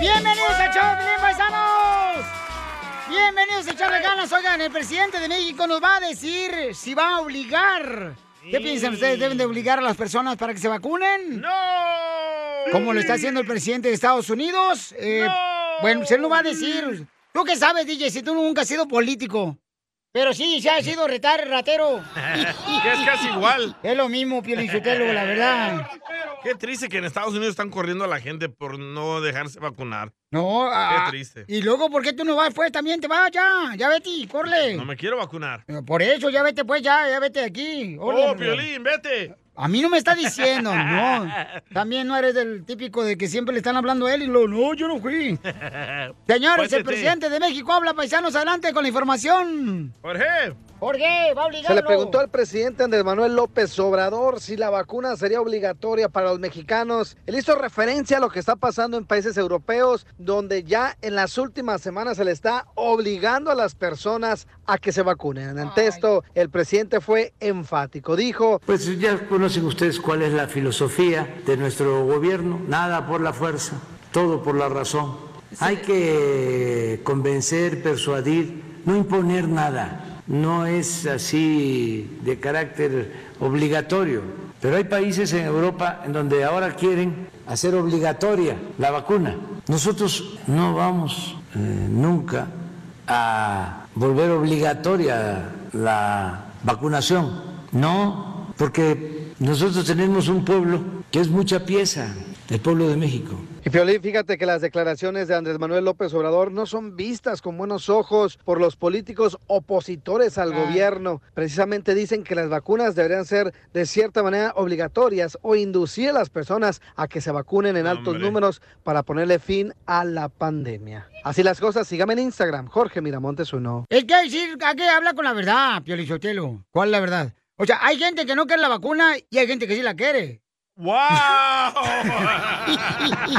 Bienvenidos a Choplin, paisanos. Bienvenidos a echarle ganas. Oigan, el presidente de México nos va a decir si va a obligar. ¿Qué piensan ustedes? ¿Deben de obligar a las personas para que se vacunen? ¡No! Como lo está haciendo el presidente de Estados Unidos. Eh, Bueno, se lo va a decir. ¿Tú qué sabes, DJ, si tú nunca has sido político? Pero sí, se ha sido retar, ratero. Que es casi igual. Es lo mismo, Piolichotelo, la verdad. Qué triste que en Estados Unidos están corriendo a la gente por no dejarse vacunar. No, ah, Qué triste. Y luego, ¿por qué tú no vas? Pues también te vas ya. Ya vete, corre. No me quiero vacunar. Por eso, ya vete, pues, ya, ya vete de aquí. ¡Oh. Piolín, vete! A mí no me está diciendo, no. También no eres del típico de que siempre le están hablando a él y lo, no, yo no fui. Señores, el presidente de México habla, paisanos, adelante con la información. Jorge. Jorge, va a Se le obligarlo. preguntó al presidente Andrés Manuel López Obrador si la vacuna sería obligatoria para los mexicanos. Él hizo referencia a lo que está pasando en países europeos, donde ya en las últimas semanas se le está obligando a las personas a que se vacunen. Ante esto, el presidente fue enfático. Dijo, Pues ya conocen ustedes cuál es la filosofía de nuestro gobierno, nada por la fuerza, todo por la razón. Hay que convencer, persuadir, no imponer nada, no es así de carácter obligatorio. Pero hay países en Europa en donde ahora quieren hacer obligatoria la vacuna. Nosotros no vamos eh, nunca a volver obligatoria la vacunación. No, porque nosotros tenemos un pueblo que es mucha pieza, el pueblo de México. Y Piolín, fíjate que las declaraciones de Andrés Manuel López Obrador no son vistas con buenos ojos por los políticos opositores al gobierno. Precisamente dicen que las vacunas deberían ser de cierta manera obligatorias o inducir a las personas a que se vacunen en altos números para ponerle fin a la pandemia. Así las cosas, sígame en Instagram, Jorge Miramontes uno. Es que decir, hay que habla con la verdad, Piolichotelo. ¿Cuál es la verdad? O sea, hay gente que no quiere la vacuna y hay gente que sí la quiere. ¡Wow!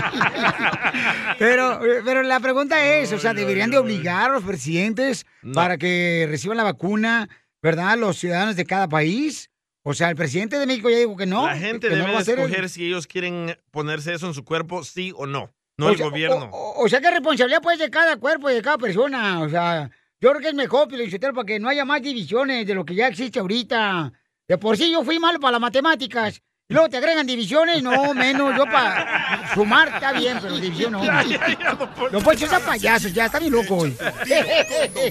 Pero, pero la pregunta es, o sea, ¿deberían de obligar a los presidentes para que reciban la vacuna, verdad, los ciudadanos de cada país? O sea, el presidente de México ya dijo que no. la gente no debe el- escoger si ellos quieren ponerse eso en su cuerpo, sí o no. No O el sea, gobierno. O, o sea, que responsabilidad pues de cada cuerpo y de cada persona. O sea, yo creo que es mejor, Piolichotelo, para que no haya más divisiones de lo que ya existe ahorita. De por sí yo fui malo para las matemáticas. Y luego te agregan divisiones, no, menos. Yo para sumar está bien, pero división no. Ya. No puedes ser payasos, ya está bien loco hoy.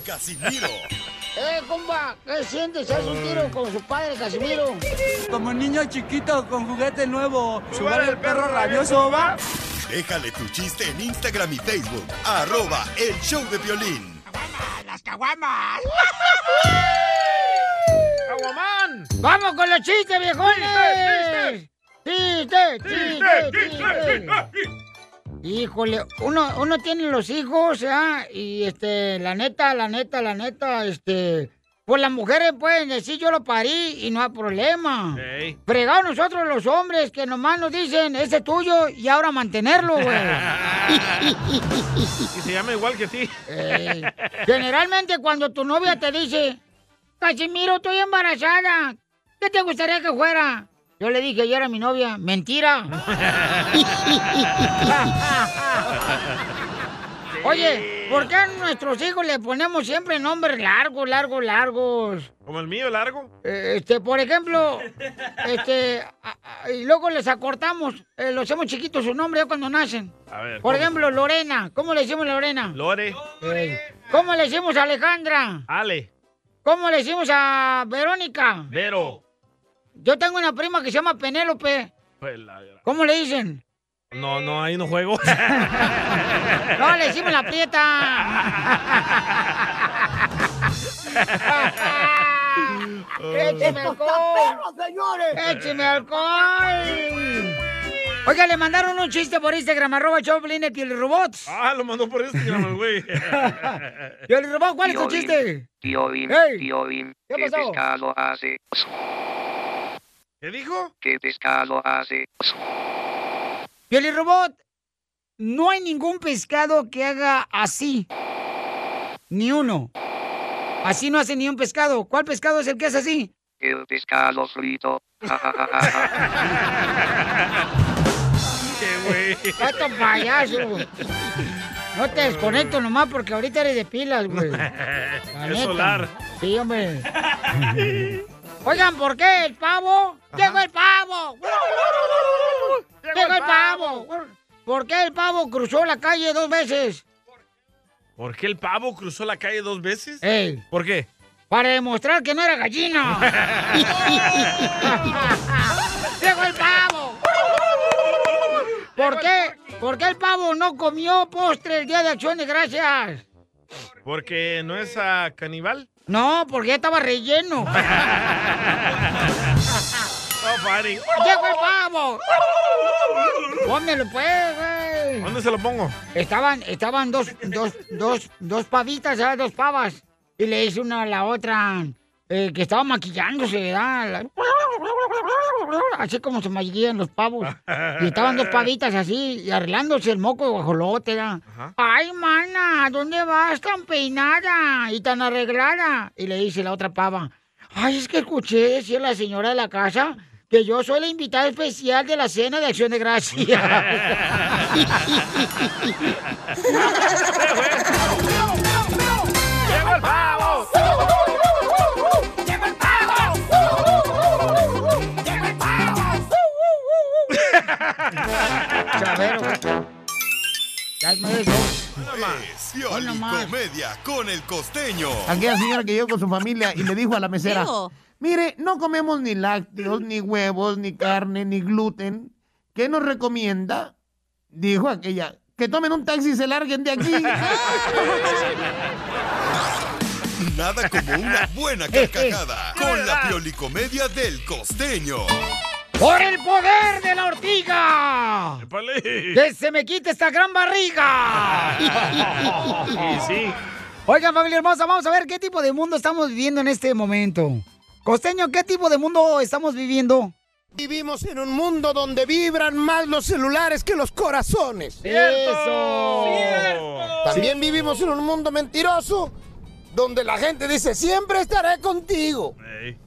Casimiro. Eh, compa, ¿qué sientes? ¿Haz un tiro con su padre, Casimiro? Como niño chiquito con juguete nuevo. ¿Subale el perro rabioso va? Déjale tu chiste en Instagram y Facebook. Arroba El Show de Violín. ¡Las caguamas! ¡Caguamán! ¡Vamos con los chistes, viejones! ¡Chiste, chiste, chiste! Híjole, uno, uno tiene los hijos, ¿ah? Y este, la neta, la neta, la neta, este. Pues las mujeres pueden decir yo lo parí y no hay problema. Fregado nosotros los hombres que nomás nos dicen, ese es tuyo y ahora mantenerlo, güey. Y se llama igual que. Ey. Generalmente cuando tu novia te dice, Casimiro, estoy embarazada, ¿qué te gustaría que fuera? Yo le dije, yo era mi novia. Mentira. Oye, ¿por qué a nuestros hijos le ponemos siempre nombres largos, largos, largos? Como el mío, largo. Eh, Este, por ejemplo, este, a- a- y luego les acortamos, eh, los hacemos chiquitos su nombre ya cuando nacen. A ver. Por ejemplo, Lorena. ¿Cómo le decimos a Lorena? Lore. ¿Cómo le decimos a Alejandra? Ale. ¿Cómo le decimos a Verónica? Vero. Yo tengo una prima que se llama Penélope. Pues la- ¿Cómo le dicen? No, no, ahí no juego. No, le decimos la prieta. ¡Écheme alcohol! señores! ¡Écheme alcohol! Oiga, le mandaron un chiste por Instagram, arroba Choplin, el Piolirrobots. Ah, lo mandó por Instagram, el güey. Piolirrobot, ¿cuál es tu chiste? Piolín, Ey. Piolín, ¿Qué ¿qué pasó? pescado hace? ¿Qué dijo? ¿Qué pescado hace? Piolirrobot, no hay ningún pescado que haga así. Ni uno. Así no hace ni un pescado. ¿Cuál pescado es el que hace así? El pescado frito. Ja, ja, ja, ja, ja. Qué güey. Gato payaso. No te desconecto nomás porque ahorita eres de pilas, güey. Es solar. Sí, hombre. Oigan, ¿por qué el pavo? ¡Llegó el pavo! ¡Llegó el pavo! ¿Por qué el pavo cruzó la calle dos veces? ¿Por qué el pavo cruzó la calle dos veces? Ey, ¿Por qué? para demostrar que no era gallina. ¡Llegó el pavo! ¿Por qué? ¿Por qué el pavo no comió postre el día de acción de gracias? ¿Porque no es ah, caníbal? No, porque ya estaba relleno. No, Fari. ¡Llegó el pavo! Pónmelo pues, güey. ¿Dónde se lo pongo? Estaban, estaban dos, dos, dos, dos pavitas, ¿sabes? Dos pavas. Y le dice una a la otra eh, que estaba maquillándose, ¿verdad? Así como se maquillan los pavos. Y estaban dos pavitas así, y arreglándose el moco de guajolote, ¿verdad? Ajá. Ay, mana, ¿dónde vas tan peinada y tan arreglada? Y le dice la otra pava, ay, es que escuché decir la señora de la casa que yo soy la invitada especial de la cena de Acción de Gracias. con el costeño. Aquella señora que llegó con su familia y le dijo a la mesera, Digo. mire, no comemos ni lácteos, ni huevos, ni carne, ni gluten. ¿Qué nos recomienda? Dijo aquella, que tomen un taxi y se larguen de aquí. Nada como una buena carcajada con la piolicomedia del costeño. ¡Por el poder de la ortiga! ¡Que se me quite esta gran barriga! Y sí. Oigan, familia hermosa, vamos a ver qué tipo de mundo estamos viviendo en este momento. Costeño, ¿qué tipo de mundo estamos viviendo? Vivimos en un mundo donde vibran más los celulares que los corazones. ¡Eso! También vivimos en un mundo mentiroso donde la gente dice, siempre estaré contigo.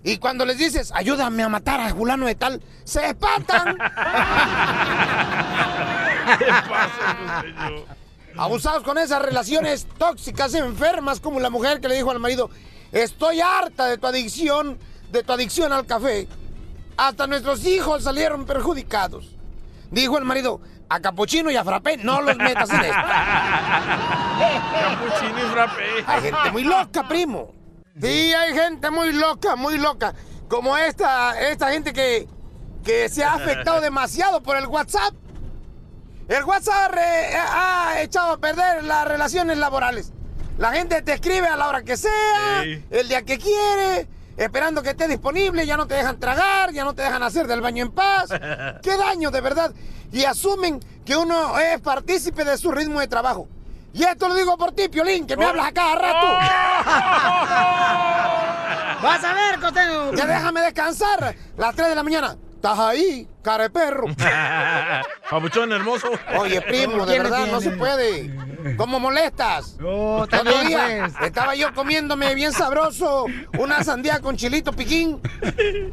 Y cuando les dices, ayúdame a matar a fulano de tal, se espantan. ¿Qué pasa, costeño? Abusados con esas relaciones tóxicas, enfermas, como la mujer que le dijo al marido, estoy harta de tu adicción, de tu adicción al café. Hasta nuestros hijos salieron perjudicados. Dijo el marido, a capuchino y a frappé no los metas en esto. Capuchino y frappé. Hay gente muy loca, primo. Sí, hay gente muy loca, muy loca. Como esta, esta gente que, que se ha afectado demasiado por el WhatsApp. El WhatsApp re- ha echado a perder las relaciones laborales. La gente te escribe a la hora que sea, el día que quiere, esperando que esté disponible, ya no te dejan tragar, ya no te dejan hacer del baño en paz. ¡Qué daño, de verdad! Y asumen que uno es partícipe de su ritmo de trabajo. Y esto lo digo por ti, Piolín, que me hablas a cada rato. ¡Vas a ver, Costeño! Ya déjame descansar. Las 3 de la mañana. Estás ahí, cara de perro. Papuchón hermoso. Oye, primo, de ¿Quién verdad, no se puede. ¿Cómo molestas? No, también, día pues. estaba yo comiéndome bien sabroso una sandía con chilito piquín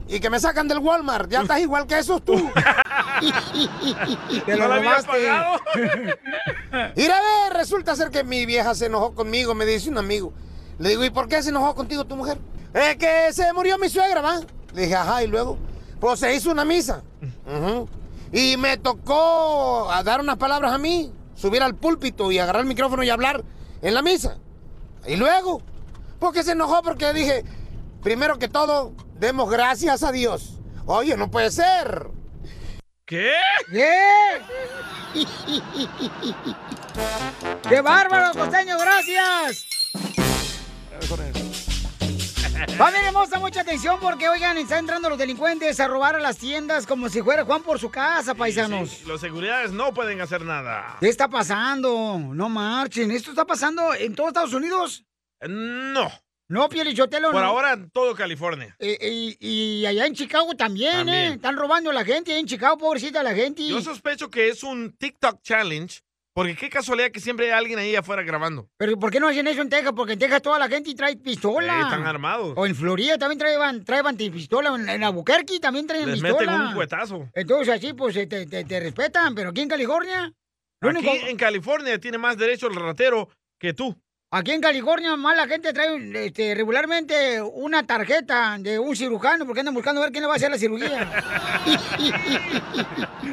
y que me sacan del Walmart. Ya estás igual que esos tú. Te ¿No lo robaste. pagado? Ir a ver, resulta ser que mi vieja se enojó conmigo, me dice un amigo. Le digo, ¿y por qué se enojó contigo tu mujer? Es que se murió mi suegra, ¿va? Le dije, ajá, y luego, pues se hizo una misa. Ujú. Y me tocó a dar unas palabras a mí, subir al púlpito y agarrar el micrófono y hablar en la misa. Y luego, porque se enojó porque dije, primero que todo, demos gracias a Dios. Oye, no puede ser. ¿Qué? ¿Qué? ¡Qué bárbaro, Costeño! ¡Gracias! Familia hermosa, mucha atención porque, oigan, están entrando los delincuentes a robar a las tiendas como si fuera Juan por su casa, paisanos. Sí, los seguridades no pueden hacer nada. ¿Qué está pasando? No marchen. ¿Esto está pasando en todos Estados Unidos? No. No, Pielichotelo, Por no. ahora en todo California. Eh, y, y allá en Chicago también, También. ¿eh? Están robando a la gente. En Chicago, pobrecita la gente. Yo sospecho que es un TikTok challenge Porque qué casualidad que siempre hay alguien ahí afuera grabando. Pero ¿por qué no hacen eso en Texas? Porque en Texas toda la gente trae pistola. Están armados. O en Florida también traen, traen antipistola. En, en Albuquerque también traen Les pistola. meten un cuetazo. Entonces así pues te, te- te respetan. Pero aquí en California... Aquí único- en California tiene más derecho el ratero que tú. Aquí en California, más la gente trae este, regularmente una tarjeta de un cirujano porque andan buscando ver quién le va a hacer la cirugía.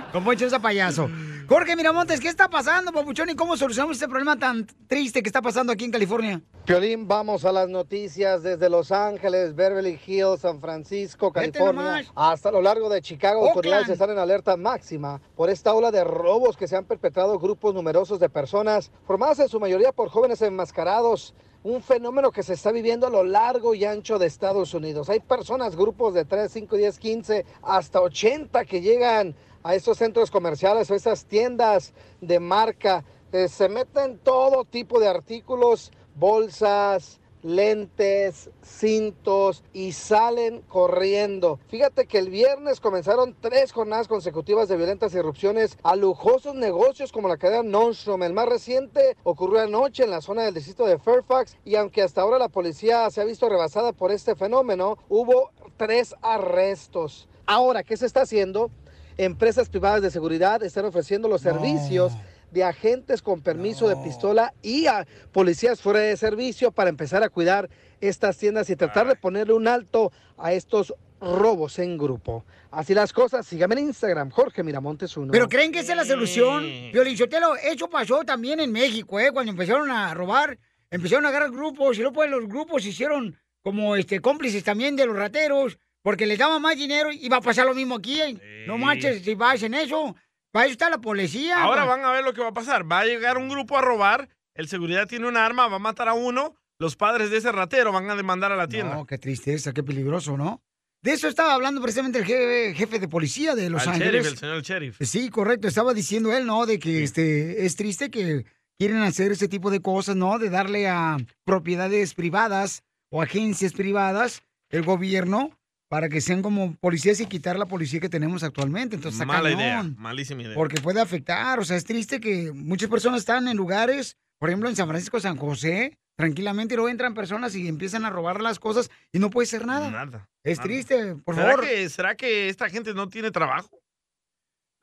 Como hecho ese payaso. Jorge Miramontes, ¿qué está pasando, papuchón? ¿Y cómo solucionamos este problema tan triste que está pasando aquí en California? Piolín, vamos a las noticias desde Los Ángeles, Beverly Hills, San Francisco, California, hasta lo largo de Chicago. Oakland. Autoridades están en alerta máxima por esta ola de robos que se han perpetrado grupos numerosos de personas, formadas en su mayoría por jóvenes enmascarados. Un fenómeno que se está viviendo a lo largo y ancho de Estados Unidos. Hay personas, grupos de 3, 5, 10, 15, hasta 80 que llegan a estos centros comerciales o esas tiendas de marca. Eh, se meten todo tipo de artículos, bolsas, lentes, cintos y salen corriendo. Fíjate que el viernes comenzaron tres jornadas consecutivas de violentas irrupciones a lujosos negocios como la cadena Nordstrom. El más reciente ocurrió anoche en la zona del distrito de Fairfax y aunque hasta ahora la policía se ha visto rebasada por este fenómeno, hubo tres arrestos. Ahora, ¿qué se está haciendo? Empresas privadas de seguridad están ofreciendo los servicios de agentes con permiso de pistola y a policías fuera de servicio para empezar a cuidar estas tiendas y tratar de ponerle un alto a estos robos en grupo. Así las cosas, síganme en Instagram, Jorge Miramontes uno. ¿Pero creen que esa es la solución? Violichotelo, eso pasó también en México, ¿eh? Cuando empezaron a robar, empezaron a agarrar grupos y luego pues, los grupos se hicieron como este cómplices también de los rateros porque les daban más dinero y va a pasar lo mismo aquí. ¿eh? No manches, si vas en eso, para eso está la policía. Ahora van a ver lo que va a pasar. Va a llegar un grupo a robar, el seguridad tiene un arma, va a matar a uno, los padres de ese ratero van a demandar a la tienda. No, qué tristeza, qué peligroso, ¿no? De eso estaba hablando precisamente el jefe, jefe de policía de Los Al Ángeles. sheriff, el señor sheriff. Sí, correcto. Estaba diciendo él, ¿no? De que este es triste que quieren hacer ese tipo de cosas, ¿no? De darle a propiedades privadas o agencias privadas el gobierno para que sean como policías y quitar la policía que tenemos actualmente. Entonces, está Mala cañón, idea, malísima idea. Porque puede afectar. O sea, es triste que muchas personas están en lugares, por ejemplo, en San Francisco, San José, tranquilamente, y luego entran personas y empiezan a robar las cosas y no puede ser nada. Nada. Es nada. triste, por ¿Será favor. Que, ¿Será que esta gente no tiene trabajo?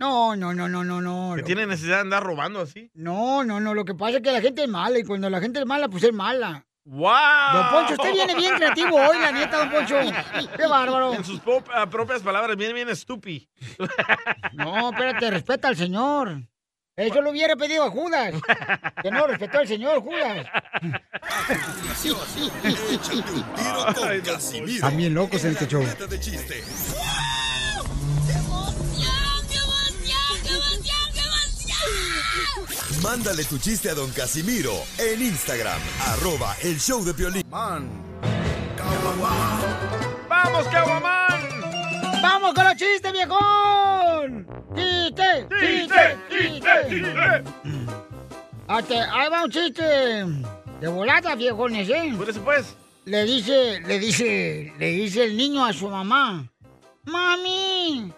No, no, no, no, no, no. ¿Que tiene necesidad de andar robando así? No, no, no. Lo que pasa es que la gente es mala y cuando la gente es mala, pues es mala. ¡Wow! Don Poncho, usted viene bien creativo hoy, la neta, don Poncho. Qué bárbaro. En sus ah, propias palabras, viene bien estúpido. No, espérate, respeta al Señor. Eso lo hubiera pedido a Judas. Que no respetó al Señor, Judas. Tiro con Casimiro. Están bien locos en este show. Ruleta de chiste. Mándale tu chiste a don Casimiro en Instagram, arroba el show de Piolín. ¡Vamos, Caguamán! ¡Vamos con los chistes, viejón! ¡Chiste! ¡Chiste! ¡Chiste! Hasta- ahí va un chiste. De volada, viejones, ¿eh? Por eso, pues. Le dice, le dice, le dice el niño a su mamá. Mami,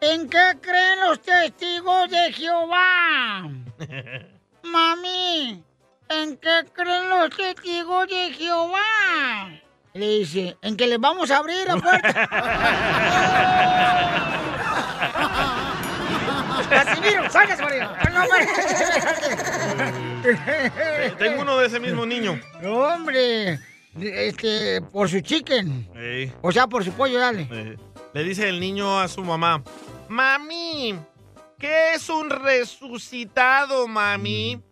¿en qué creen los testigos de Jehová? Mami, ¿en qué creen los testigos de Jehová? Le dice, en que les vamos a abrir la puerta. Casimiro, por ahí. No. Tengo uno de ese mismo niño. No, hombre, este, por su chicken. Ey, O sea, por su pollo, dale. Le dice el niño a su mamá, Mami, ¿qué es un resucitado, mami?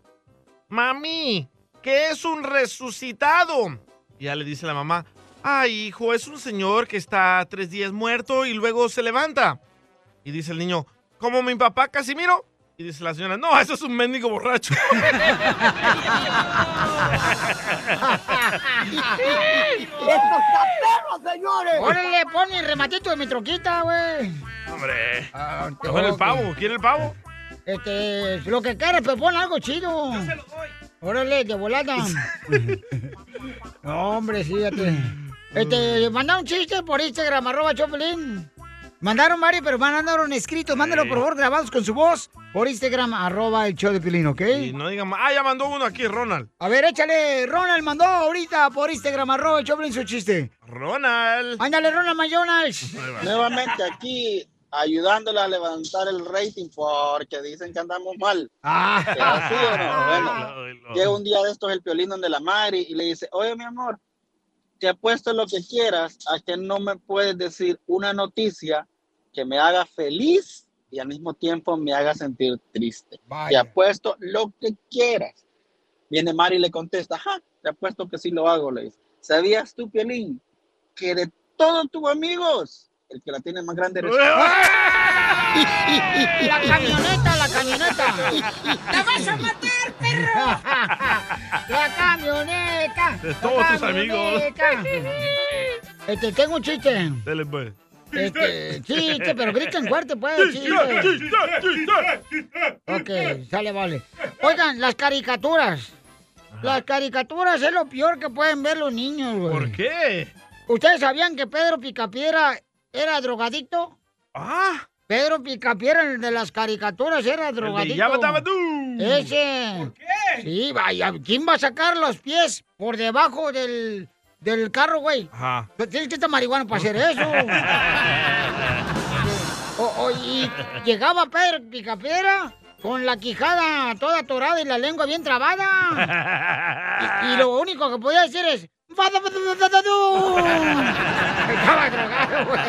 Mami, ¿qué es un resucitado? Y ya le dice la mamá, ay, hijo, es un señor que está tres días muerto y luego se levanta. Y dice el niño, ¿como mi papá Casimiro? Y dice la señora, no, eso es un mendigo borracho. Órale, pon el rematito de mi troquita, güey. Hombre. Ah, ver, el pavo, ¿quiere el pavo? Este, lo que quieras, pero pon algo chido. Órale, de volada. no, hombre, fíjate. Este, manda un chiste por Instagram, arroba Chopelín. Mandaron varios, pero mandaron escritos. Mándalo, por favor, grabados con su voz por Instagram, arroba el show de Pilín, ¿ok? Y no digan, ah, ya mandó uno aquí, Ronald. A ver, échale. Ronald mandó ahorita por Instagram, arroba el show de su chiste. Ronald. Ándale, Ronald McDonald's. Nuevamente aquí ayudándole a levantar el rating porque dicen que andamos mal. Ah. ¿Será así o no? Bueno, llega un día de estos el piolín donde la madre y le dice, oye mi amor, te apuesto lo que quieras a que no me puedes decir una noticia que me haga feliz y al mismo tiempo me haga sentir triste. Te Vaya. apuesto lo que quieras. Viene Mari y le contesta, ajá, te apuesto que sí lo hago, le dice. ¿Sabías tú, Piolín, que de todos tus amigos, el que la tiene más grande eres tú? La camioneta, la camioneta. ¡La vas a matar, perro! La camioneta. De la todos tus amigos. camioneta. Este, tengo un chiste. Dele, pues. Este, chiste, pero griten fuerte, pues. Chiste. Ok, sale, vale. Oigan, las caricaturas. Las caricaturas es lo peor que pueden ver los niños, güey. ¿Por qué? ¿Ustedes sabían que Pedro Picapiedra era drogadicto? Ah. Pedro Picapiedra, el de las caricaturas, era drogadicto. Yabba-dabba-doo. Ese. ¿Por qué? Sí, vaya. ¿Quién va a sacar los pies por debajo del, del carro, güey? Ajá. Tienes que estar marihuana para hacer eso. O- o- y llegaba Pedro Picapiedra con la quijada toda atorada y la lengua bien trabada. Y, y lo único que podía decir es... Estaba drogado, güey.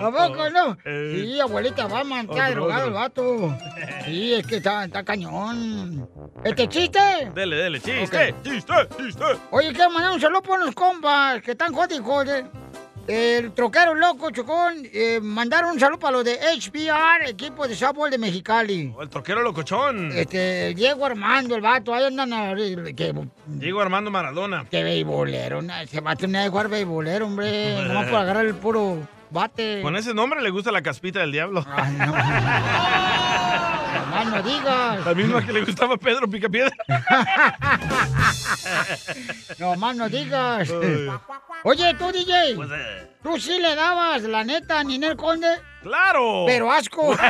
¿A poco no? Sí, abuelita, vamos, está Otro, drogado el vato. Sí, es que está, está cañón. ¿Este chiste? Dele, dele, chiste, chiste, chiste. Oye, quiero mandar un saludo por los compas que están jodidos, joder. El troquero loco, chocón, eh, mandaron un saludo para los de HBR, equipo de softball de Mexicali. El troquero locochón. Este, Diego Armando, el vato, ahí andan a, que, Diego Armando Maradona. que beisbolero, no, ese vato no de jugar beisbolero, hombre, nomás por agarrar el puro bate. Con ese nombre le gusta la caspita del diablo. Nomás no digas. La misma que le gustaba a Pedro Picapiedra. No más no digas. Oye, tú, DJ. Pues, eh. ¿Tú sí le dabas, la neta, a Ninel Conde? ¡Claro! Pero asco.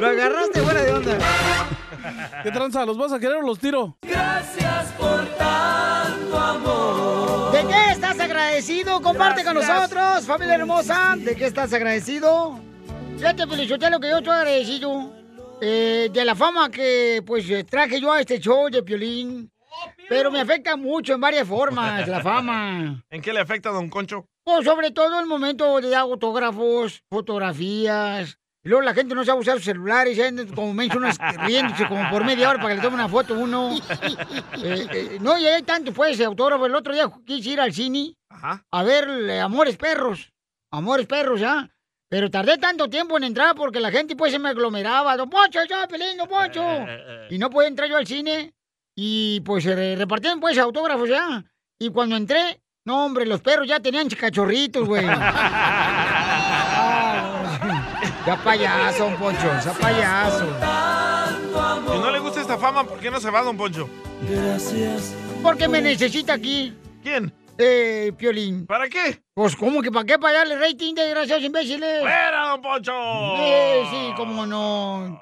Lo agarraste fuera de onda. ¿Qué tranza? ¿Los vas a querer o los tiro? Gracias por tanto amor. ¿De qué estás agradecido? Comparte con Gracias. nosotros, familia hermosa. ¿De qué estás agradecido? Fíjate, lo que yo estoy agradecido. eh, de la fama que, pues, eh, traje yo a este show de Piolín. Pero me afecta mucho en varias formas la fama. ¿En qué le afecta Don Concho? Pues sobre todo el momento de autógrafos, fotografías. Luego la gente no sabe usar sus celulares, y andan como mencionas riéndose como por media hora para que le tome una foto uno. Eh, eh, no, y hay tanto pues autógrafo. El otro día quise ir al cine a ver eh, Amores Perros. Amores Perros, ¿ya? Pero tardé tanto tiempo en entrar porque la gente pues se me aglomeraba. Don Poncho, yo, Pelín, Don Poncho. Y no podía entrar yo al cine. Y pues se re- repartían pues autógrafos ya. Y cuando entré, no hombre, los perros ya tenían cachorritos, güey. Ya payaso, Don Poncho, ya payaso. Si no le gusta esta fama, ¿por qué no se va, Don Poncho? Gracias. Porque me necesita aquí. ¿Quién? Eh, Piolín. ¿Para qué? Pues, ¿cómo que para qué? Para darle rating, desgraciados imbéciles. ¡Fuera, Don Poncho! Eh, sí, cómo no.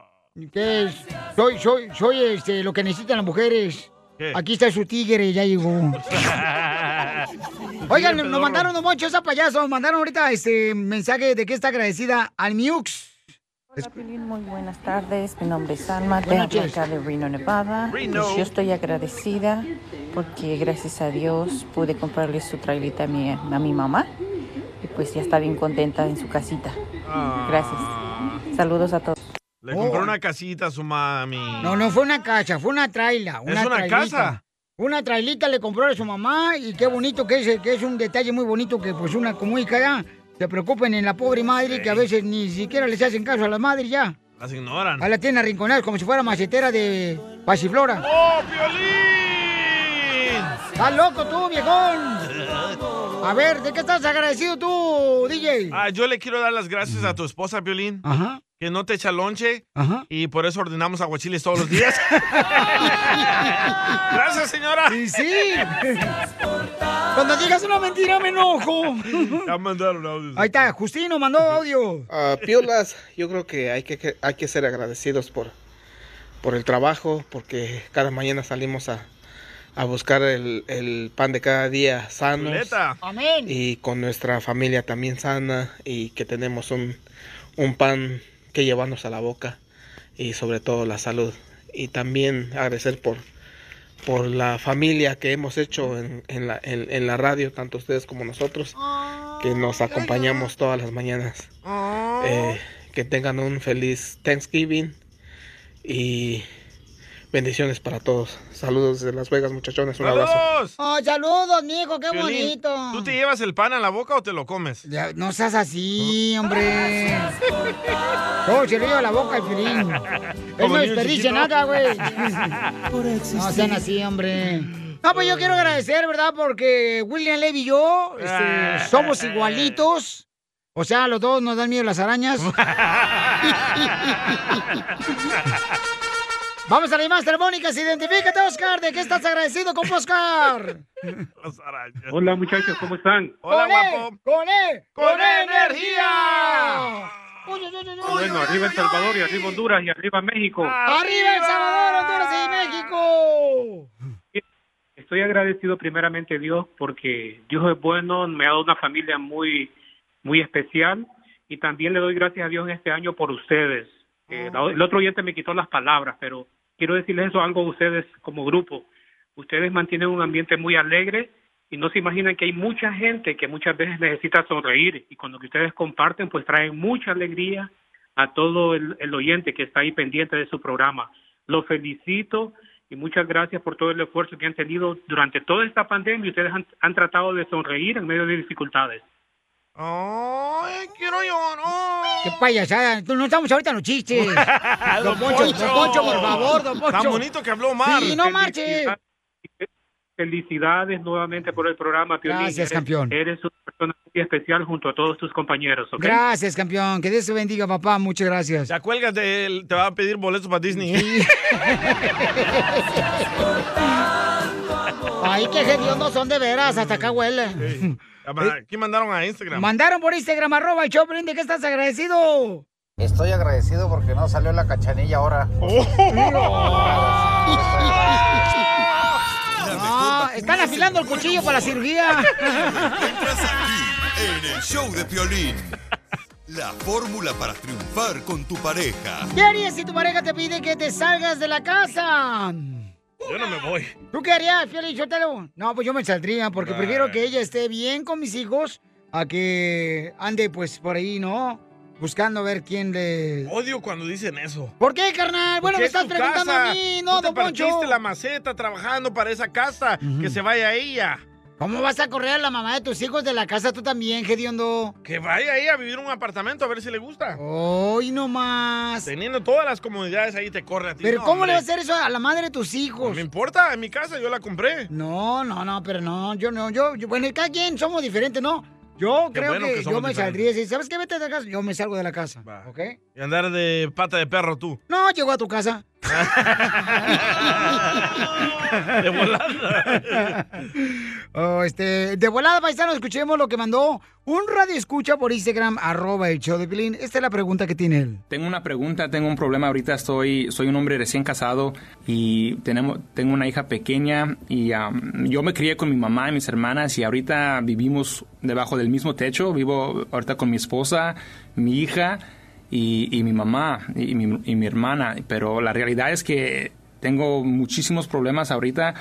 ¿Qué es? Soy, soy, soy este, lo que necesitan las mujeres. ¿Qué? Aquí está su tigre, ya llegó. Oigan, nos mandaron un mocho esa payaso, nos mandaron ahorita este mensaje de que está agradecida al Miux. Hola, muy buenas tardes. Mi nombre es Alma, noches. acá de Reno, Nevada. Reno. Pues yo estoy agradecida porque gracias a Dios pude comprarle su trailita a mi, a mi mamá y pues ya está bien contenta en su casita. Ah. Gracias. Saludos a todos. Le compró una casita a su mami. No, no fue una casa, fue una traila. Una ¿Es una trailita. casa? Una trailita le compró a su mamá y qué bonito que es, que es un detalle muy bonito que pues una como hija ya se preocupen en la pobre madre que a veces ni siquiera les hacen caso a la madre ya. Las ignoran. Ahí la tienen arrinconada como si fuera macetera de pasiflora. ¡Oh, Piolín! ¡Estás loco tú, viejón! A ver, ¿de qué estás agradecido tú, DJ? Ah, yo le quiero dar las gracias a tu esposa, Piolín. Ajá. Que no te echa lonche. Ajá. Y por eso ordenamos aguachiles todos los días. Gracias, señora. Sí, sí. Cuando digas una mentira me enojo. Ya mandaron audios. Ahí está, Justino mandó audio. Ah, Piolas, yo creo que hay que, que- hay que ser agradecidos por, por el trabajo, porque cada mañana salimos a, a buscar el, el pan de cada día Chuleta. Amén. y con nuestra familia también sana y que tenemos un, un pan que llevarnos a la boca y sobre todo la salud. Y también agradecer por, por la familia que hemos hecho en, en la, en- en la radio, tanto ustedes como nosotros, que nos acompañamos todas las mañanas. Eh, que tengan un feliz Thanksgiving y bendiciones para todos. Saludos desde Las Vegas, muchachones. Un abrazo. ¡Saludos! Oh, saludos, mijo, qué Piolín, bonito. ¿Tú te llevas el pan a la boca o te lo comes? Ya, no seas así, hombre. Oh, se le lleva la boca al filín. Él no desperdicia nada, güey. No sean así, hombre. No, pues yo quiero agradecer, ¿verdad? Porque William Levy y yo este, somos igualitos. O sea, los dos nos dan miedo las arañas. Vamos a las más telefónicas. Identifícate, Oscar. ¿De qué estás agradecido con Oscar? Las arañas. Hola muchachos, ¿cómo están? Hola, ¡Con guapo. ¡Con él! ¡Con energía! Uy, uy, uy, uy, uy. Bueno, arriba El Salvador y arriba Honduras y arriba México. ¡Arriba El Salvador, Honduras y México! Estoy agradecido primeramente a Dios porque Dios es bueno, me ha dado una familia muy, muy especial y también le doy gracias a Dios en este año por ustedes. Eh, la- el otro oyente me quitó las palabras, pero quiero decirles eso algo a ustedes como grupo. Ustedes mantienen un ambiente muy alegre y no se imaginan que hay mucha gente que muchas veces necesita sonreír y con lo que ustedes comparten pues traen mucha alegría a todo el, oyente que está ahí pendiente de su programa. Los felicito y muchas gracias por todo el esfuerzo que han tenido durante toda esta pandemia. Ustedes han, han tratado de sonreír en medio de dificultades. ¡Ay, quiero llorar! ¡Qué payasada! No estamos ahorita en los chistes. Don Poncho, don Poncho, por favor, don Poncho. Tan bonito que habló Omar. Sí, no marche. Felicidades nuevamente por el programa. Piolín. Gracias, Eres- campeón. Eres una persona muy especial junto a todos tus compañeros. ¿ok? Gracias, campeón. Que Dios te bendiga, papá. Muchas gracias. Ya cuélgate, te va a pedir boletos para Disney. Ay, qué hediondos son de veras. Hasta acá huele. Aquí mandaron a Instagram. Mandaron por Instagram, arroba el Choplin. ¿De qué estás agradecido? Estoy agradecido porque no salió la cachanilla ahora. Ah, están afilando el cuchillo para la cirugía. En el show de Piolín. La fórmula para triunfar con tu pareja. ¿Qué harías si tu pareja te pide que te salgas de la casa? Yo no me voy. ¿Tú qué harías, Fiel Chotelo? No, pues yo me saldría porque Ay. prefiero que ella esté bien con mis hijos a que ande pues por ahí, ¿no? Buscando ver quién le... Odio cuando dicen eso. ¿Por qué, carnal? Bueno, me es estás preguntando casa. a mí, no, Tú te don Poncho. la maceta trabajando para esa casa. Que se vaya ella. ¿Cómo vas a correr a la mamá de tus hijos de la casa tú también, Gediondo? Que vaya ahí a vivir un apartamento a ver si le gusta. Hoy no más. Teniendo todas las comodidades ahí te corre a ti. Pero No, ¿cómo le vas a hacer eso a la madre de tus hijos? No me importa, en mi casa yo la compré. No, no, no, pero no, yo no, yo, yo- bueno, cada quien somos diferentes, ¿no? Yo Qué creo bueno que, que yo me diferentes. saldría, si sabes qué, vete de la casa, yo me salgo de la casa, ¿ok? Y andar de pata de perro tú. No, llego a tu casa. De volada. Oh, este, de volada, paisano, escuchemos lo que mandó un radio escucha por Instagram, arroba el show de Pilín. Esta es la pregunta que tiene él. Tengo una pregunta, tengo un problema ahorita, estoy, soy un hombre recién casado y tenemos, tengo una hija pequeña y am, yo me crié con mi mamá y mis hermanas y ahorita vivimos debajo del mismo techo, vivo ahorita con mi esposa, mi hija y, y mi mamá y mi, y mi hermana, pero la realidad es que tengo muchísimos problemas ahorita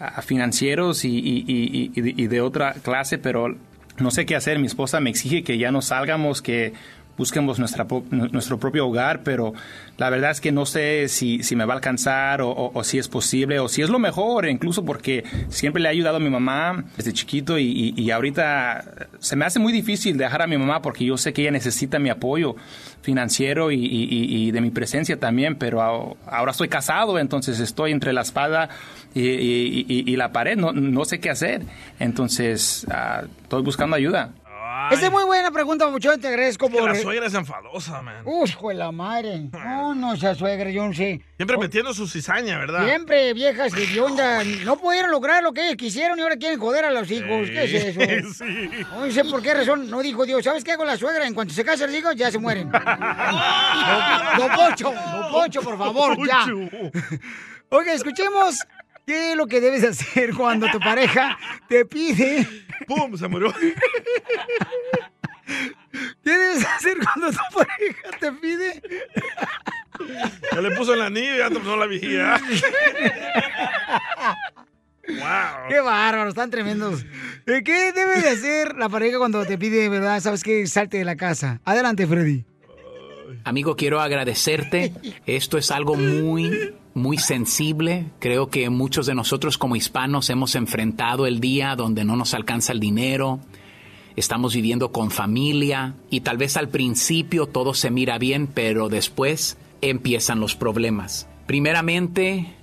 ah, financieros y, y- y- y de otra clase, pero no sé qué hacer. Mi esposa me exige que ya no salgamos, que busquemos nuestra, nuestro propio hogar, pero la verdad es que no sé si, si me va a alcanzar o, si es posible o si es lo mejor, incluso porque siempre le ha ayudado a mi mamá desde chiquito y, y- ahorita se me hace muy difícil dejar a mi mamá porque yo sé que ella necesita mi apoyo financiero y, y- de mi presencia también, pero ahora estoy casado, entonces estoy entre la espada y, la pared, no, no sé qué hacer, entonces ah, estoy buscando ayuda. Esa es muy buena pregunta, mucho te agradezco Que por... la suegra es enfadosa, man. Hijo de la madre. No, no, esa suegra, yo no sé. Siempre metiendo su cizaña, ¿verdad? Siempre viejas hediondas no pudieron lograr lo que ellos quisieron y ahora quieren joder a los hijos. ¿Qué es eso? Sí. No sé por qué razón no dijo Dios. ¿Sabes qué hago la suegra? En cuanto se casan los hijos, ya se mueren. Don Poncho, Don Poncho, por favor, ya. Oiga, escuchemos qué es lo que debes hacer cuando tu pareja te pide. ¡Pum! Se murió. ¿Qué debes hacer cuando tu pareja te pide? Ya le puso el anillo y ya te puso la vigía. wow. Qué bárbaros, están tremendos. Eh, ¿Qué debe de hacer la pareja cuando te pide, verdad? ¿Sabes qué? Salte de la casa. Adelante, Freddy. Amigo, quiero agradecerte. Esto es algo muy, muy sensible. Creo que muchos de nosotros como hispanos hemos enfrentado el día donde no nos alcanza el dinero. Estamos viviendo con familia y tal vez al principio todo se mira bien, pero después empiezan los problemas. Primeramente,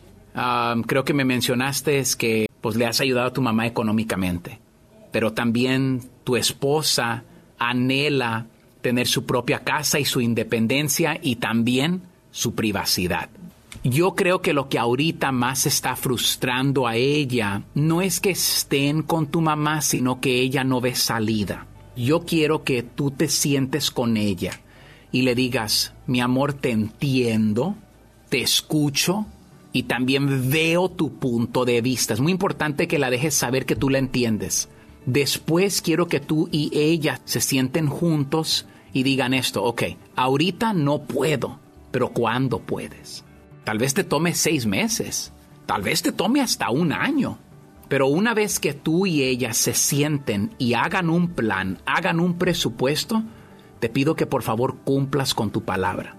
creo que me mencionaste es que pues le has ayudado a tu mamá económicamente, pero también tu esposa anhela tener su propia casa y su independencia y también su privacidad. Yo creo que lo que ahorita más está frustrando a ella no es que estén con tu mamá, sino que ella no ve salida. Yo quiero que tú te sientes con ella y le digas, mi amor, te entiendo, te escucho y también veo tu punto de vista. Es muy importante que la dejes saber que tú la entiendes. Después quiero que tú y ella se sienten juntos y digan esto, ok, ahorita no puedo, pero ¿cuándo puedes? Tal vez te tome seis meses, tal vez te tome hasta un año. Pero una vez que tú y ella se sienten y hagan un plan, hagan un presupuesto, te pido que por favor cumplas con tu palabra.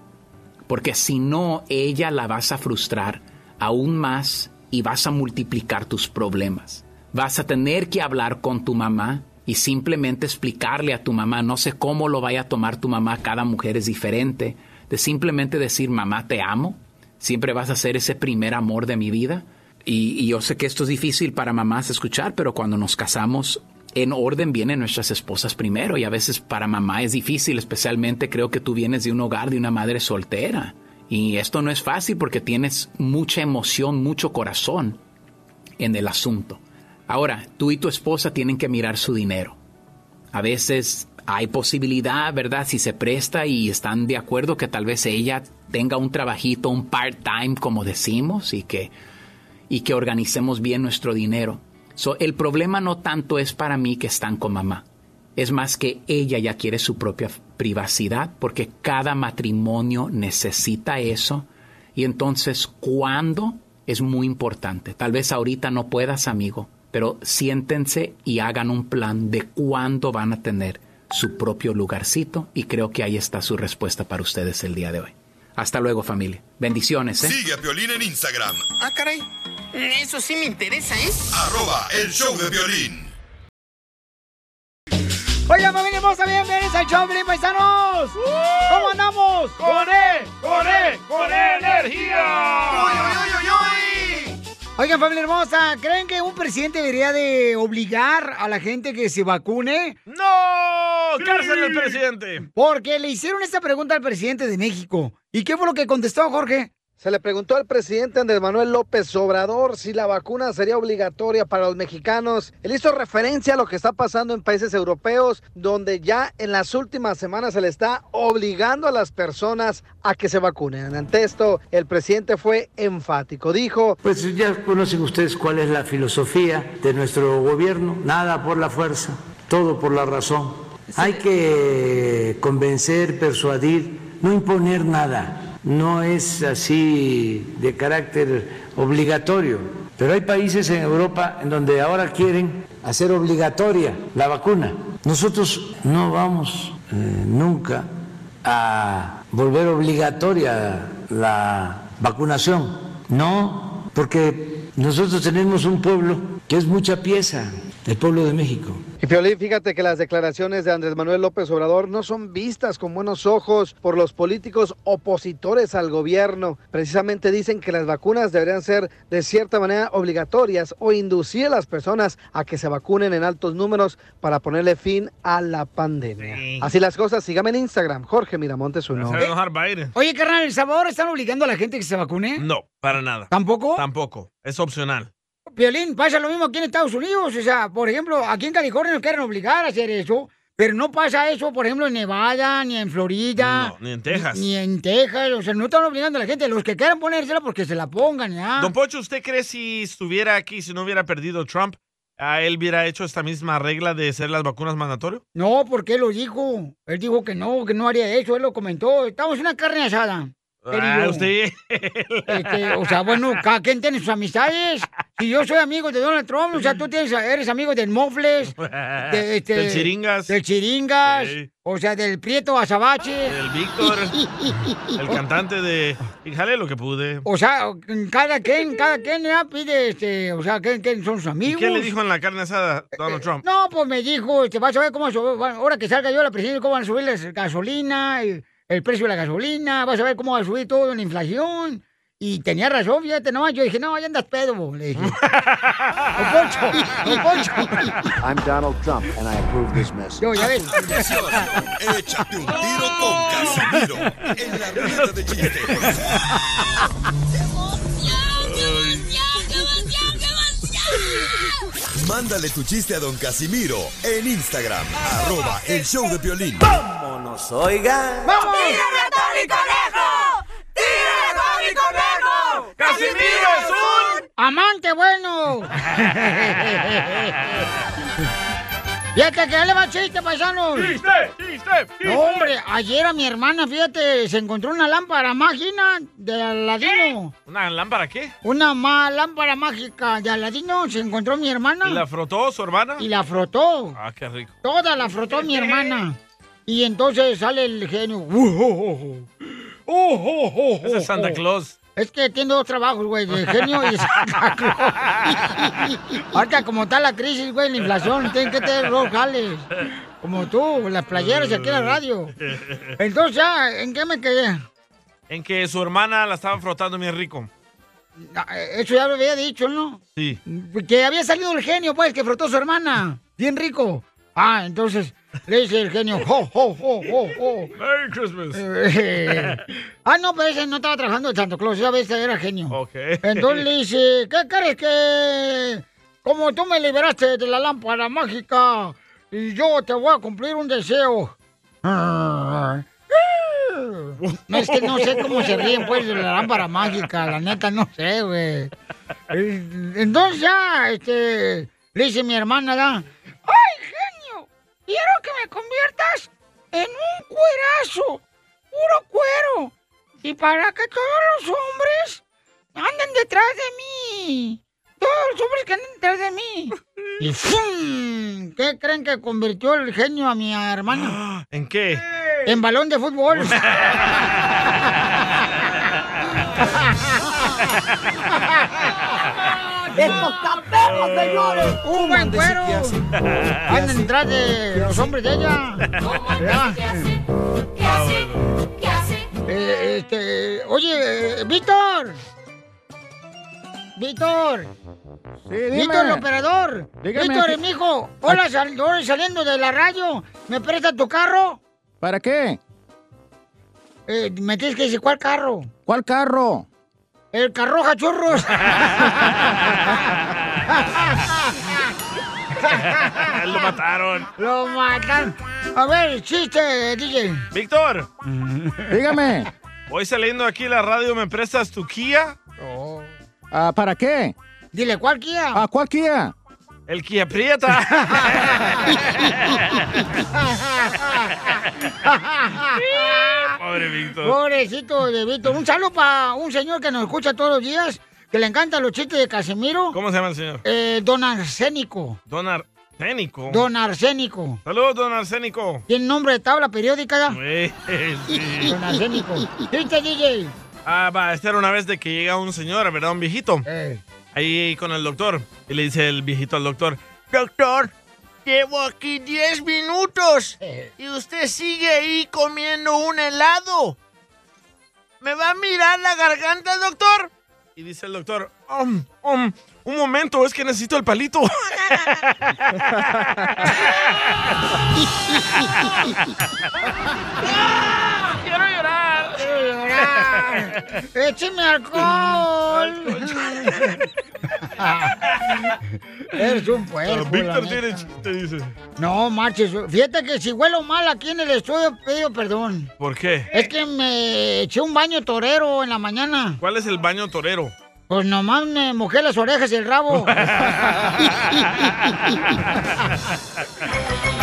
Porque si no, ella la vas a frustrar aún más y vas a multiplicar tus problemas. Vas a tener que hablar con tu mamá y simplemente explicarle a tu mamá, no sé cómo lo vaya a tomar tu mamá, cada mujer es diferente, de simplemente decir, mamá, te amo, siempre vas a ser ese primer amor de mi vida. Y, y yo sé que esto es difícil para mamás escuchar, pero cuando nos casamos en orden vienen nuestras esposas primero y a veces para mamá es difícil, especialmente creo que tú vienes de un hogar de una madre soltera. Y esto no es fácil porque tienes mucha emoción, mucho corazón en el asunto. Ahora, tú y tu esposa tienen que mirar su dinero. A veces hay posibilidad, ¿verdad? Si se presta y están de acuerdo que tal vez ella tenga un trabajito, un part-time, como decimos, y que, y que organicemos bien nuestro dinero. So, el problema no tanto es para mí que están con mamá. Es más que ella ya quiere su propia privacidad porque cada matrimonio necesita eso. Y entonces, ¿cuándo? Es muy importante. Tal vez ahorita no puedas, amigo, pero siéntense y hagan un plan de cuándo van a tener su propio lugarcito y creo que ahí está su respuesta para ustedes el día de hoy. Hasta luego familia. Bendiciones. ¿eh? Sigue a Piolín en Instagram, Ah, caray. Eso sí me interesa, ¿eh? arroba el show de violín. Oigan, familia hermosa, bienvenidos al show, Pelín Paisanos. ¿Cómo andamos? ¡Con él! ¡Con él! ¡Con energía! Oigan, familia hermosa, ¿creen que un presidente debería de obligar a la gente que se vacune? ¡No! ¡Cárcel del presidente! Porque le hicieron esta pregunta al presidente de México. ¿Y qué fue lo que contestó, Jorge? Se le preguntó al presidente Andrés Manuel López Obrador si la vacuna sería obligatoria para los mexicanos. Él hizo referencia a lo que está pasando en países europeos, donde ya en las últimas semanas se le está obligando a las personas a que se vacunen. Ante esto, el presidente fue enfático. Dijo, Pues ya conocen ustedes cuál es la filosofía de nuestro gobierno, nada por la fuerza, todo por la razón. Hay que convencer, persuadir, no imponer nada. No es así de carácter obligatorio. Pero hay países en Europa en donde ahora quieren hacer obligatoria la vacuna. Nosotros no vamos eh, nunca a volver obligatoria la vacunación. No, porque nosotros tenemos un pueblo que es mucha pieza. El pueblo de México. Y Piolín, fíjate que las declaraciones de Andrés Manuel López Obrador no son vistas con buenos ojos por los políticos opositores al gobierno. Precisamente dicen que las vacunas deberían ser de cierta manera obligatorias o inducir a las personas a que se vacunen en altos números para ponerle fin a la pandemia. Así las cosas, sígame en Instagram, Jorge Miramontes uno. Oye, carnal, ¿El Salvador están obligando a la gente que se vacune? No, para nada. ¿Tampoco? Tampoco. Es opcional. Violín, pasa lo mismo aquí en Estados Unidos. O sea, por ejemplo, aquí en California nos quieren obligar a hacer eso. Pero no pasa eso, por ejemplo, en Nevada, ni en Florida. No, ni en Texas. Ni, ni en Texas. O sea, no están obligando a la gente. Los que quieran ponérsela, porque se la pongan, ¿ya? Don Pocho, ¿usted cree si estuviera aquí, si no hubiera perdido Trump, a él hubiera hecho esta misma regla de ser las vacunas mandatorias? No, porque él lo dijo. Él dijo que no, que no haría eso. Él lo comentó. Estamos en una carne asada. Y Ah, usted. Este, o sea, bueno, cada quien tiene sus amistades. Si yo soy amigo de Donald Trump, o sea, tú tienes, eres amigo del Mofles, de, este, Del Chiringas. del Chiringas, Sí. o sea, del Prieto Azabache. El Víctor, el cantante de Y jale lo que pude. O sea, cada quien, cada quien ya pide, este, o sea, ¿quién, quién son sus ¿Y amigos? qué le dijo en la carne asada Donald Trump? No, pues me dijo, este, vas a ver cómo, ahora que salga yo la presidencia, cómo van a subir la gasolina, el precio de la gasolina, vas a ver cómo va a subir todo la inflación. Y tenía razón, fíjate, no, yo dije, no, ya andas pedo, le dije. I'm Donald Trump, and I approve this message. Yo, ya ves. Échate un tiro con Casimiro en la ruleta de chistes. Mándale tu chiste a don Casimiro en Instagram, arroba el show de violín. ¡Vámonos, oigan! ¡Vamos! ¡Tírame a Tony Conejo! ¡Tírame a Tony Conejo! ¡Casimiro es un amante bueno! Fíjate que le va chiste, paisanos. ¡Chiste, chiste, chiste! No, hombre, ayer a mi hermana, fíjate, se encontró una lámpara mágica de Aladino. ¿Una lámpara qué? Una ma- lámpara mágica de Aladino se encontró mi hermana. ¿Y la frotó su hermana? Y la frotó. Ah, qué rico. Toda la frotó mi hermana. Y entonces sale el genio. Uh, oh, oh, oh, oh, Ese es Santa oh. Claus. Es que tiene dos trabajos, güey, de genio y. Ahorita como está la crisis, güey, la inflación, tienen que tener dos jales. Como tú, las playeras y aquí la radio. Entonces, ya, ¿en qué me quedé? En que su hermana la estaba frotando bien rico. Ah, Eso ya lo había dicho, ¿no? Sí. Que había salido el genio, pues, que frotó a su hermana. Bien rico. Ah, entonces le dice el genio, ¡ho, ho, ho, ho, ho! Merry Christmas. Eh, ah, no, pero ese no estaba trabajando en Santa Claus, esa vez era genio. Ok. Entonces le dice, ¿qué crees que... Como tú me liberaste de la lámpara mágica y yo te voy a cumplir un deseo? No, es que no sé cómo se ríen, pues, de la lámpara mágica, la neta, no sé, güey. Eh, Entonces ya, este, le dice mi hermana, ¿da? Quiero que me conviertas en un cuerazo, puro cuero, y para que todos los hombres anden detrás de mí. Todos los hombres que anden detrás de mí. Y ¡fum! ¿Qué creen que convirtió el genio a mi hermana? ¿En qué? En balón de fútbol. ¡Estos caperos, señores! ¡Un buen cuero! Andan detrás de los hombres de ella. Ya. Eh, este, oye, eh, Víctor. Víctor. dime. Víctor, el operador. Dígame. Víctor, mijo. Hola, sal- hola, saliendo de la radio. ¿Me presta tu carro? ¿Para qué? Eh, me tienes que decir cuál carro. ¿Cuál carro? El carroja churros. Lo mataron. Lo matan. A ver, chiste, DJ. Víctor. Dígame. Voy saliendo aquí la radio, ¿me prestas tu Kia? Ah, ¿Para qué? Dile, ¿cuál Kia? ¿A cuál Kia? El Kia Prieta. Pobre Víctor. Pobrecito de Víctor. Un saludo para un señor que nos escucha todos los días, que le encantan los chistes de Casemiro. ¿Cómo se llama el señor? Eh, don Arsénico. Don Arsénico. Don Arsénico. Saludos, don Arsénico. ¿Tiene nombre de tabla periódica? Eh, sí. Don Arsénico. ¿Viste, DJ? Ah, va, esta era una vez de que llega un señor, ¿verdad? Un viejito. Eh. Ahí con el doctor. Y le dice el viejito al doctor, Doctor, llevo aquí 10 minutos y usted sigue ahí comiendo un helado. ¿Me va a mirar la garganta, doctor? Y dice el doctor, "Um, um, un momento, es que necesito el palito. ¡Quiero llorar! ¡Quiero llorar! ¡Écheme alcohol! Eres un puerco, Víctor tiene chiste, dice. No, marches. Fíjate que si huelo mal aquí en el estudio, pido perdón. ¿Por qué? Es que me eché un baño torero en la mañana. ¿Cuál es el baño torero? Pues nomás me mojé las orejas y el rabo.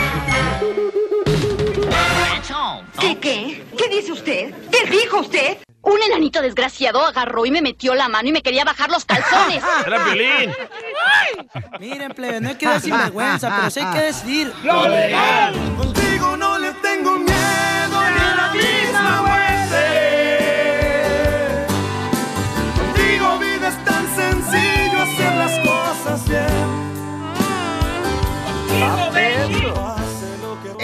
¿Qué qué? ¿Qué dice usted? ¿Qué dijo usted? Un enanito desgraciado agarró y me metió la mano y me quería bajar los calzones. Era Piolín. Miren, plebe, no hay que dar sinvergüenza, pero sí hay que decidir. ¡Lo legal! Contigo no le tengo miedo ni a la misma muerte. Contigo vida es tan sencillo hacer las cosas bien.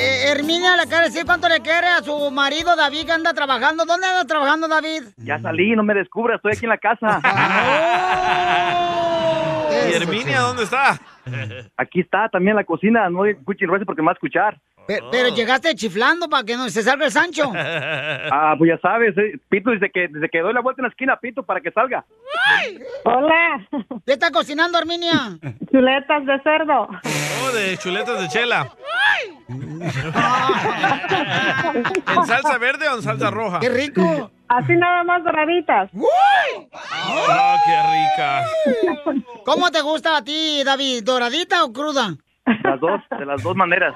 Eh, Herminia le quiere decir cuánto le quiere a su marido David que anda trabajando. ¿Dónde anda trabajando David? Ya salí, no me descubras, estoy aquí en la casa. ¿Y Herminia dónde está? Aquí está, también en la cocina, no escuchen ruido porque me va a escuchar. Pe- Pero llegaste chiflando para que no se salga el Sancho. Ah, pues ya sabes, eh, Pito, desde que, desde que doy la vuelta en la esquina, Pito, para que salga. Hola. ¿Qué está cocinando, Herminia? Chuletas de cerdo. Oh, de chuletas de chela. ¿En salsa verde o en salsa roja? ¡Qué rico! Así nada más doraditas. ¡Ah, qué rica! ¿Cómo te gusta a ti, David? ¿Doradita o cruda? Las dos, de las dos maneras.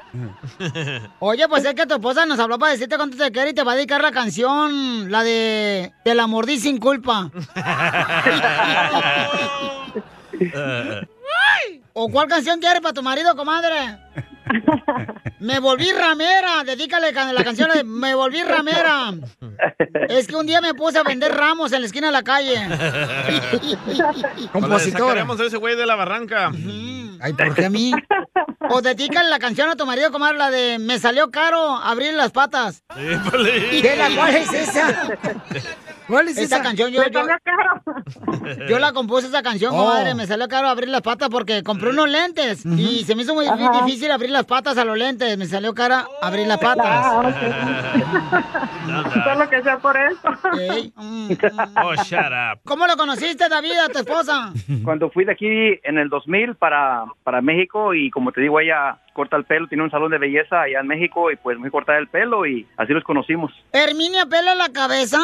Oye, pues es que tu esposa nos habló para decirte cuánto te quiere y te va a dedicar la canción, la de Te la mordí sin culpa. ¿O cuál canción quieres para tu marido, comadre? Me volví ramera, dedícale ca- la canción de Me volví ramera. Es que un día me puse a vender ramos en la esquina de la calle. Compositora. Sacaremos a ese güey de la barranca. Ay, ¿por qué a mí? O dedícale la canción a tu marido, comadre, la de Me salió caro abrir las patas. ¿Qué, la, ¿Cuál es esa? ¿Cuál es esa canción? Yo, yo, yo la compuse esa canción, Oh. comadre. Me salió caro abrir las patas porque compré unos lentes y se me hizo muy Ajá. difícil abrir las patas a los lentes. Me salió cara abrir las patas. Ah, Solo que sea por eso. Oh, shut up. ¿Cómo lo conociste, David, a tu esposa? Cuando fui de aquí en el 2000 para, para México y como te digo, ella corta el pelo, tiene un salón de belleza allá en México y pues me cortar el pelo y así los conocimos. ¿Herminia pela la cabeza?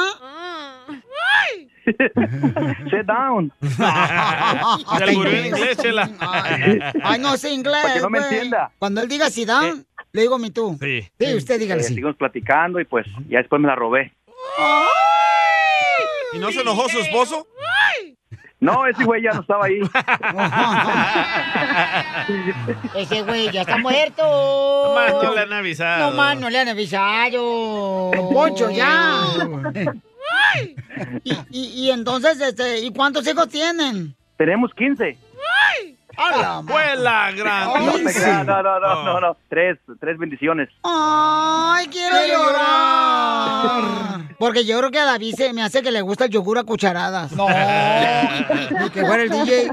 Sit down. Se en inglés, chela. Ay, no sé inglés. Para que no me entienda. Cuando él diga si dan, le digo mi tú. Sí. Sí, usted dígale Eh, sí. Seguimos platicando y pues ya después me la robé. ¿Y no se enojó su esposo? No, ese güey ya no estaba ahí. Ese güey ya está muerto. Más no le han avisado. No más, no le han avisado. Poncho, ya. y, y, y entonces, este, ¿y cuántos hijos tienen? Tenemos 15. ¡Hala! Fue la gran. No, te creas, no, no, no, no, no. Tres, tres bendiciones. ¡Ay, quiero llorar! Porque yo creo que a David se me hace que le gusta el yogur a cucharadas. No. Ni que fuera el DJ.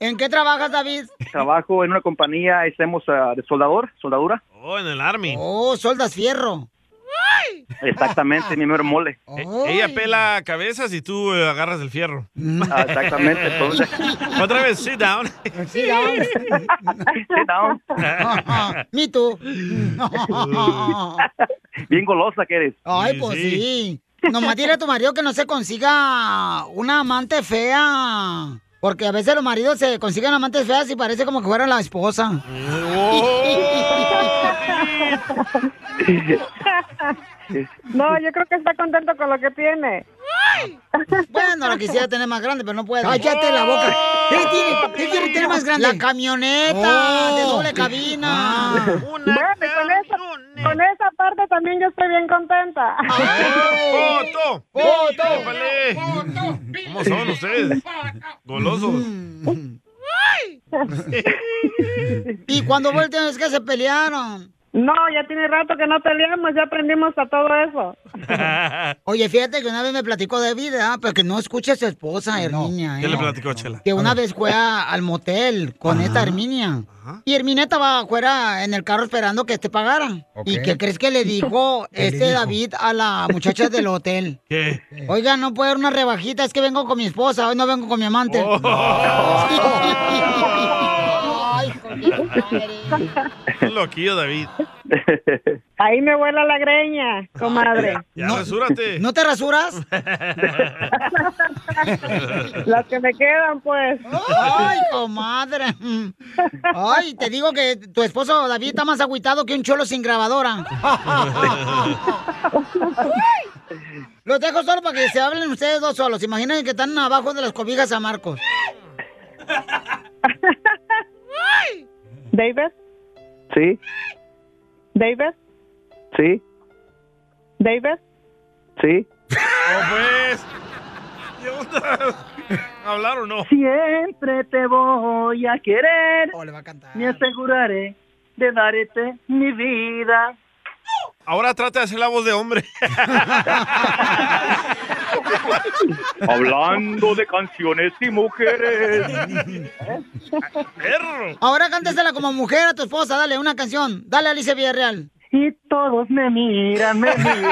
¿En qué trabajas, David? Trabajo en una compañía, hacemos ah, de soldador, soldadura. Oh, en el Army. Oh, soldas fierro. Exactamente, mi mero mole. E- Ella pela cabezas y tú eh, agarras el fierro. Ah, exactamente, entonces. Otra vez, sit down. Sí, down. Sit down. Me too. Bien golosa que eres. Ay, pues sí. Nomás dile a tu marido que no se consiga una amante fea. Porque a veces los maridos se consiguen amantes feas y parece como que fuera la esposa. No, yo creo que está contento con lo que tiene. Bueno, lo quisiera tener más grande, pero no puede. Cállate la boca. ¿Qué, tiene- qué quiere tener más grande? La camioneta de doble cabina. Bueno, y con esa, con esa parte también yo estoy bien contenta. ¡Foto! ¡Foto! ¡Épale! ¿Cómo son ustedes? Golosos. ¿Y cuando última vez que se pelearon? No, ya tiene rato que no peleamos, ya aprendimos a todo eso. Oye, fíjate que una vez me platicó David, ¿ah? pero que no escuche a su esposa, Herminia. ¿Qué ¿eh? le platicó, Chela? Que una vez fue a- al motel con esta Herminia. Y Herminia estaba afuera en el carro esperando que te pagaran. ¿Y qué crees que le dijo ¿Qué le este dijo? David a la muchacha del hotel? ¿Qué? Oiga, no puede haber una rebajita, es que vengo con mi esposa, hoy no vengo con mi amante. Ay, con mi madre. Un loquillo, David. Ahí me vuela la greña, comadre. Ya, rasúrate. ¿No te rasuras? Las que me quedan, pues. Ay, comadre. Ay, te digo que tu esposo David está más agüitado que un cholo sin grabadora. Los dejo solo para que se hablen ustedes dos solos. Imaginen que están abajo de las cobijas a Marcos. David, Sí, David, sí, David. sí. Oh, pues. ¿Hablar o no? Siempre te voy a querer. Oh, le va a cantar. Me aseguraré de darte mi vida. Ahora trata de hacer la voz de hombre. Hablando de canciones y mujeres. Ahora cántesela como mujer a tu esposa. Dale una canción. Dale, Alicia Villarreal. Y todos me miran, me miran.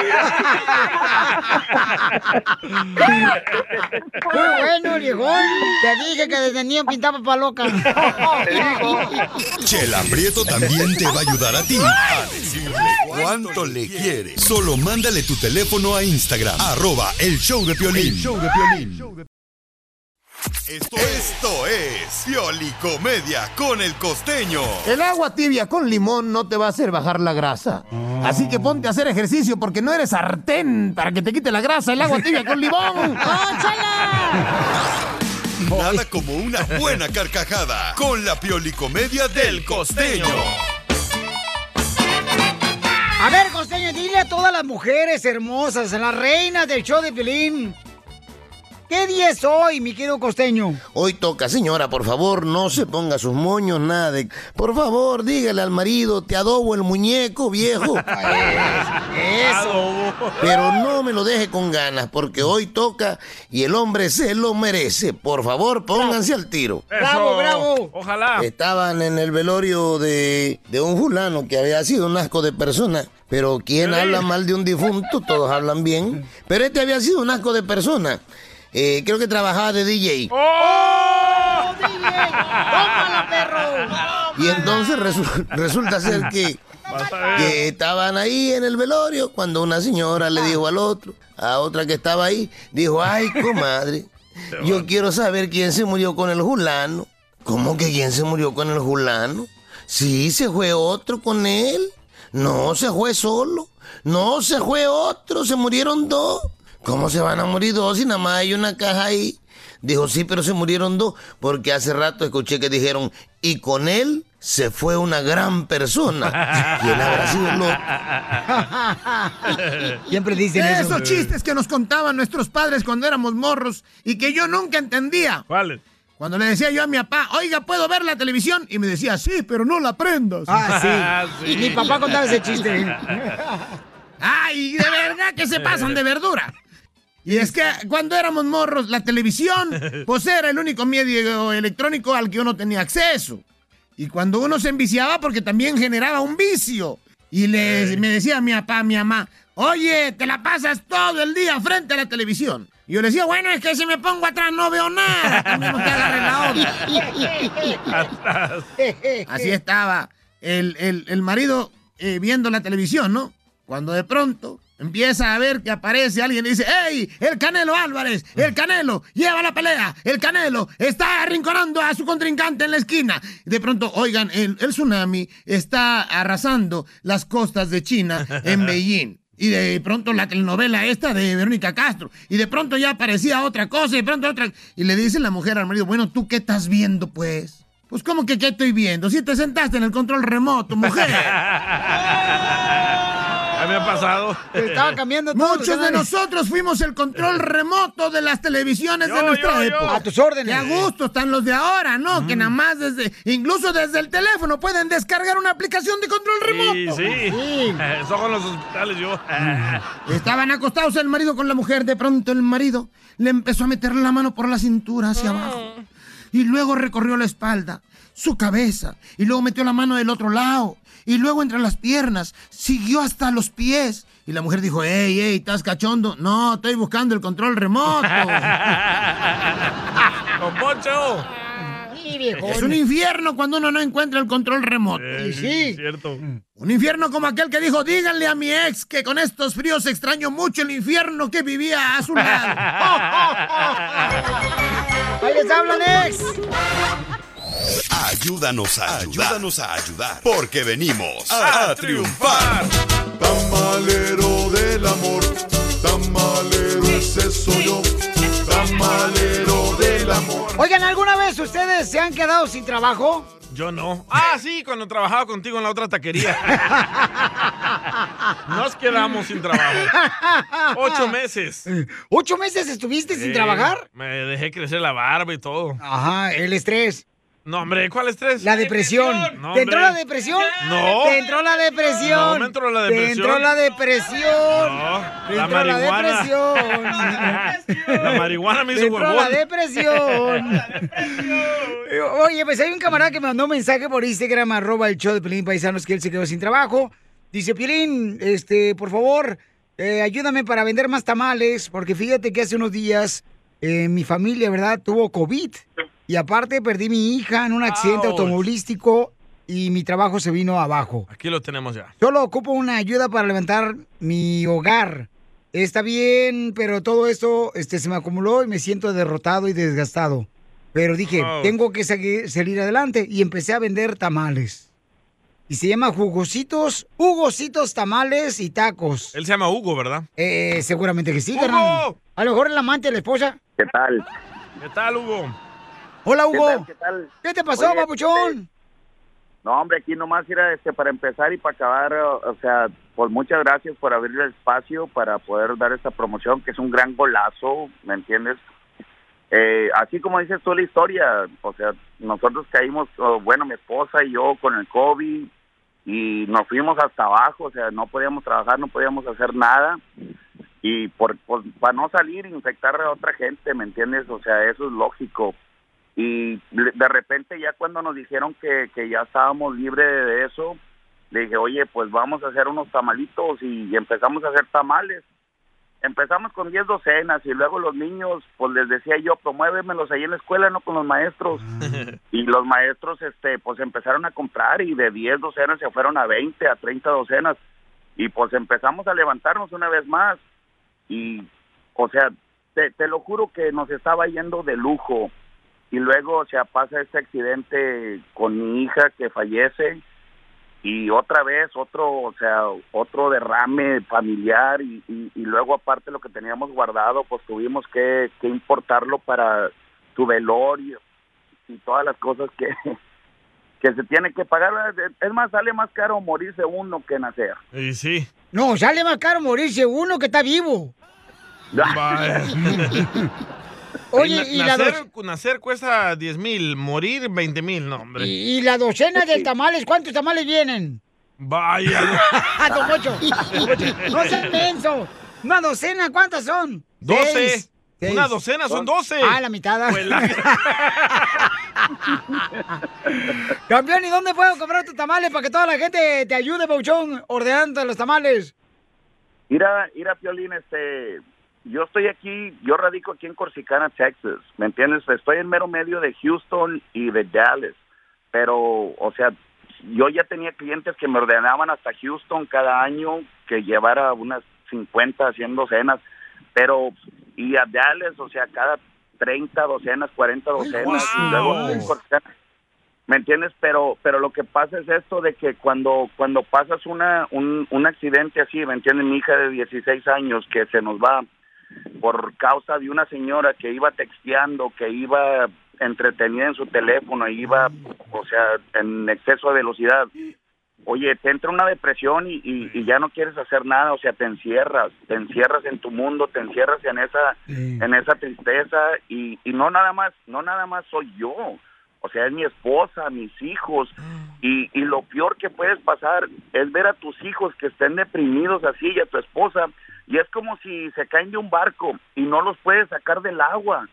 Muy bueno, viejón. Te dije que desde niño pintaba pa' loca. Chela Prieto también te va a ayudar a ti a decirle cuánto le quieres. Solo mándale tu teléfono a Instagram, arroba el show de Piolín. show de Esto, esto es Piolicomedia con el costeño. El agua tibia con limón no te va a hacer bajar la grasa. Así que ponte a hacer ejercicio porque no eres sartén para que te quite la grasa el agua tibia con limón. Nada como una buena carcajada con la Piolicomedia del costeño. A ver, costeño, dile a todas las mujeres hermosas, a las reinas del show de Pelín. ¿Qué día es hoy, mi querido costeño? Hoy toca, señora, por favor, no se ponga sus moños, nada de... Por favor, dígale al marido, te adobo el muñeco, viejo. Eso. Pero no me lo deje con ganas, porque hoy toca y el hombre se lo merece. Por favor, pónganse al tiro. Bravo, bravo. Ojalá. Estaban en el velorio de, de un fulano que había sido un asco de persona. Pero ¿quién habla mal de un difunto? Todos hablan bien. Pero este había sido un asco de persona. Eh, creo que trabajaba de DJ. ¡Oh, DJ! ¡Tómala, perro! Y entonces resu- resulta ser que, que estaban ahí en el velorio cuando una señora le dijo al otro, a otra que estaba ahí, dijo, ay, comadre, yo quiero saber quién se murió con el fulano. ¿Cómo que quién se murió con el fulano? Sí, se fue otro con él. No, se fue solo. No, se fue otro, se murieron dos. ¿Cómo se van a morir dos si nada más hay una caja ahí? Dijo, sí, pero se murieron dos, porque hace rato escuché que dijeron, y con él se fue una gran persona. ¿Quién habrá sido el otro? Siempre dicen eso. Esos chistes que nos contaban nuestros padres cuando éramos morros y que yo nunca entendía. ¿Cuáles? Cuando le decía yo a mi papá, oiga, ¿puedo ver la televisión? Y me decía, sí, pero no la prendas. Ah, sí. Y mi papá contaba ese chiste. Ay, de verdad que se pasan de verdura. Y es que cuando éramos morros, la televisión, pues era el único medio electrónico al que uno tenía acceso. Y cuando uno se enviciaba, porque también generaba un vicio. Y le, me decía mi papá, mi mamá, oye, te la pasas todo el día frente a la televisión. Y yo le decía, bueno, es que si me pongo atrás no veo nada. La. Así estaba el, el- el marido eh, viendo la televisión, ¿no? Cuando de pronto empieza a ver que aparece alguien y dice, ¡Ey! El Canelo Álvarez, el Canelo, lleva la pelea, el Canelo está arrinconando a su contrincante en la esquina. De pronto, oigan, el, el tsunami está arrasando las costas de China en Beijing. Y de pronto la telenovela esta de Verónica Castro. Y de pronto ya aparecía otra cosa y de pronto otra. Y le dice la mujer al marido, bueno, ¿tú qué estás viendo, pues? Pues, ¿cómo que qué estoy viendo? Si te sentaste en el control remoto, mujer. A mi papá pasado. Estaba cambiando todo. Muchos de nosotros fuimos el control remoto de las televisiones de nuestra yo, yo. época. A tus órdenes. Que a gusto están los de ahora, ¿no? Que nada más desde, incluso desde el teléfono pueden descargar una aplicación de control Sí, remoto. sí. Son con los hospitales yo. Estaban acostados el marido con la mujer. De pronto el marido le empezó a meter la mano por la cintura hacia abajo. Y luego recorrió la espalda, su cabeza. Y luego metió la mano del otro lado. Y luego entre las piernas. Siguió hasta los pies. Y la mujer dijo, ey, ey, ¿estás cachondo? No, estoy buscando el control remoto. Don Poncho. Es un infierno cuando uno no encuentra el control remoto. Eh, sí. Cierto. Un infierno como aquel que dijo, díganle a mi ex que con estos fríos extraño mucho el infierno que vivía a su lado. Ahí les hablan, ex. Ayúdanos a ayudar. Ayúdanos a ayudar. Porque venimos a, triunfar. Tamalero del amor, tamalero ese soy yo, tamalero del amor. Oigan, ¿alguna vez ustedes se han quedado sin trabajo? Yo no. Ah, sí, cuando trabajaba contigo en la otra taquería. Nos quedamos sin trabajo. Ocho meses. ¿Ocho meses estuviste sin trabajar? Me dejé crecer la barba y todo. Ajá, el estrés. No, hombre, ¿cuál estrés? La depresión. No, ¿Te entró la depresión? No. ¿Te entró la depresión? No me entró la ¿Te depresión. entró la depresión? No, ¿Te la entró la marihuana. depresión? La marihuana me Te hizo entró la depresión. Oye, pues hay un camarada que me mandó un mensaje por Instagram, arroba el show de Pelín Paisanos, que él se quedó sin trabajo. Dice, Piolín, este, por favor, eh, ayúdame para vender más tamales, porque fíjate que hace unos días eh, mi familia, ¿verdad?, tuvo COVID. Y aparte perdí mi hija en un accidente Ouch. automovilístico y mi trabajo se vino abajo. Aquí lo tenemos ya. Solo ocupo una ayuda para levantar mi hogar. Está bien, pero todo esto este, se me acumuló y me siento derrotado y desgastado. Pero dije, tengo que seguir- salir adelante y empecé a vender tamales. Y se llama Jugositos, Hugositos Tamales y Tacos. Él se llama Hugo, ¿verdad? Eh, seguramente que sí, ¡Hugo! carnal. A lo mejor el amante de la esposa. ¿Qué tal? ¿Qué tal, Hugo? Hola, ¿Qué Hugo. tal? ¿Qué tal? ¿Qué te pasó, Oye, papuchón? No, hombre, aquí nomás era este, para empezar y para acabar, o o sea, pues muchas gracias por abrir el espacio para poder dar esta promoción, que es un gran golazo, ¿me entiendes? Eh, así como dices tú la historia, o sea, nosotros caímos, oh, bueno, mi esposa y yo con el COVID y nos fuimos hasta abajo, o sea, no podíamos trabajar, no podíamos hacer nada y por, por- para no salir e infectar a otra gente, ¿me entiendes? O sea, eso es lógico y de repente ya cuando nos dijeron que, que ya estábamos libres de eso, le dije, oye, pues vamos a hacer unos tamalitos y, empezamos a hacer tamales. Empezamos con 10 docenas y luego los niños, pues les decía yo, promuévemelos ahí en la escuela, no con los maestros. Y los maestros, este, pues empezaron a comprar y de 10 docenas se fueron a 20, a 30 docenas. Y pues empezamos a levantarnos una vez más. Y, o sea, te, te lo juro que nos estaba yendo de lujo y luego o sea pasa este accidente con mi hija que fallece y otra vez otro o sea otro derrame familiar y, y, y luego aparte lo que teníamos guardado pues tuvimos que, que importarlo para tu velorio y todas las cosas que que se tiene que pagar es más sale más caro morirse uno que nacer Y sí. No, sale más caro morirse uno que está vivo. Oye, y la nacer, nacer cuesta 10 mil, morir 20 mil, no, hombre. Y, y la docena del tamales, ¿cuántos tamales vienen? Vaya. ¡Ah, don Pocho! ¡No seas menso! ¿Una docena cuántas son? 12. Seis. Seis. Una docena son 12. Ah, la mitad. Pues la- Campeón, ¿y dónde puedo comprar tus tamales para que toda la gente te ayude, Pauchón, ordenando los tamales? Mira, mira, Piolín, este, yo estoy aquí, yo radico aquí en Corsicana, Texas, ¿me entiendes? Estoy en mero medio de Houston y de Dallas, pero, o sea, yo ya tenía clientes que me ordenaban hasta Houston cada año que llevara unas 50, 100 docenas, pero, y a Dallas, o sea, cada 30 docenas, 40 docenas, y luego wow. en Corsicana. ¿Me entiendes? Pero pero lo que pasa es esto de que cuando cuando pasas una un, un accidente así, ¿me entiendes? Mi hija de 16 años que se nos va por causa de una señora que iba texteando, que iba entretenida en su teléfono, iba, o sea, en exceso de velocidad. oye, te entra una depresión y, y, y ya no quieres hacer nada, o sea, te encierras, te encierras en tu mundo, te encierras en esa, en esa tristeza y, y no nada más, no nada más soy yo, o sea, es mi esposa, mis hijos. Y, y lo peor que puedes pasar es ver a tus hijos que estén deprimidos así y a tu esposa. Y es como si se caen de un barco y no los puedes sacar del agua,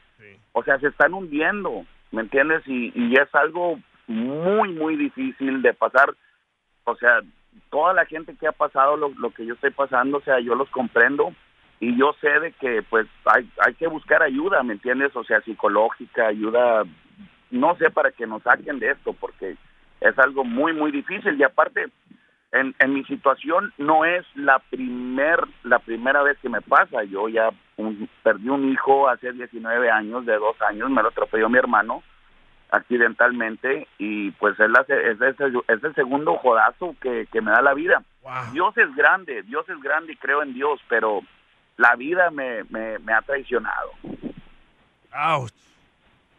o sea, se están hundiendo, ¿me entiendes? Y, y es algo muy, muy difícil de pasar. O sea, toda la gente que ha pasado lo, lo que yo estoy pasando, o sea, yo los comprendo. Y yo sé de que pues hay, hay que buscar ayuda, ¿me entiendes? O sea, psicológica, ayuda, no sé, para que nos saquen de esto, porque es algo muy, muy difícil y aparte, en, en mi situación no es la primer la primera vez que me pasa, yo ya un- perdí un hijo hace 19 años, de dos años, me lo atropelló mi hermano, accidentalmente y pues es, la, es, el, es el segundo jodazo que, que me da la vida. Dios es grande, Dios es grande y creo en Dios, pero la vida me, me, me ha traicionado.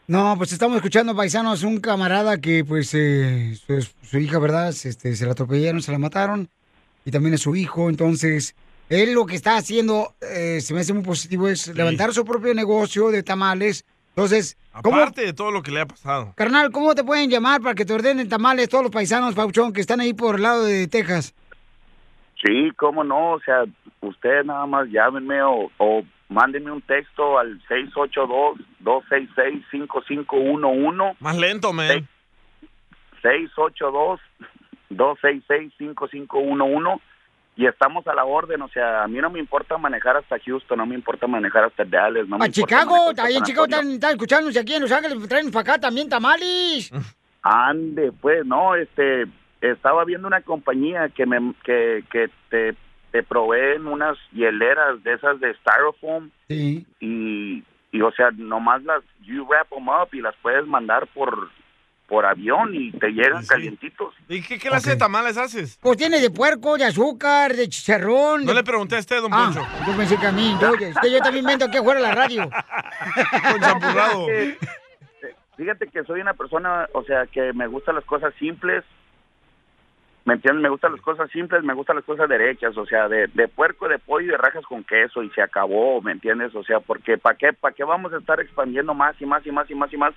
No, pues estamos escuchando, paisanos, un camarada que, pues, eh, su, su hija, ¿verdad? Este, se la atropellaron, se la mataron. Y también es su hijo. Entonces, él lo que está haciendo, eh, se me hace muy positivo, es levantar su propio negocio de tamales. Entonces, ¿cómo, Aparte de todo lo que le ha pasado. carnal, cómo te pueden llamar para que te ordenen tamales todos los paisanos, Pauchón, que están ahí por el lado de Texas? Sí, cómo no, o sea, ustedes nada más llámenme o, o mándenme un texto al 682-266-5511. Más lento, man. 682-266-5511 y estamos a la orden, o sea, a mí no me importa manejar hasta Houston, no me importa manejar hasta Dallas, no me A Chicago, ahí en Chicago están, están escuchándonos aquí en Los Ángeles, traen para acá también tamales. Ande, pues, no, este, estaba viendo una compañía que me, que, que te, te proveen unas hieleras de esas de styrofoam Sí. y, y, o sea, nomás las, you wrap them up y las puedes mandar por, por avión y te llegan calientitos. ¿Y qué clase de tamales haces? Pues tiene de puerco, de azúcar, de chicharrón. No de- le pregunté a usted, don Ah, Poncho. yo pensé que a mí, yo, es que yo también vendo aquí afuera de la radio. Con champurrado. Fíjate que soy una persona, o sea, que me gustan las cosas simples. ¿Me entiendes? Me gustan las cosas simples, me gustan las cosas derechas, o sea, de, de puerco, de pollo y de rajas con queso y se acabó, ¿me entiendes? O sea, porque ¿para qué, para qué vamos a estar expandiendo más y más y más y más y más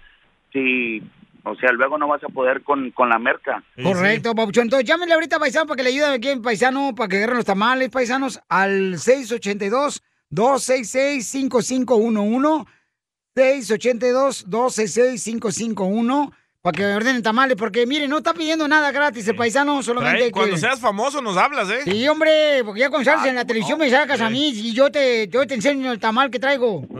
si, o sea, luego no vas a poder con, con la merca? Correcto, Papuchón. Entonces, llámenle ahorita, paisano, para que le ayuden aquí en paisano, para que agarren los tamales, paisanos, al 682-266-5511. 682-266-5511. Para que ordenen tamales, porque miren, no está pidiendo nada gratis el paisano, solamente Trae- que... Cuando seas famoso nos hablas, ¿eh? Sí, hombre, porque ya cuando sales en la televisión me sacas a mí y yo te, yo te enseño el tamal que traigo.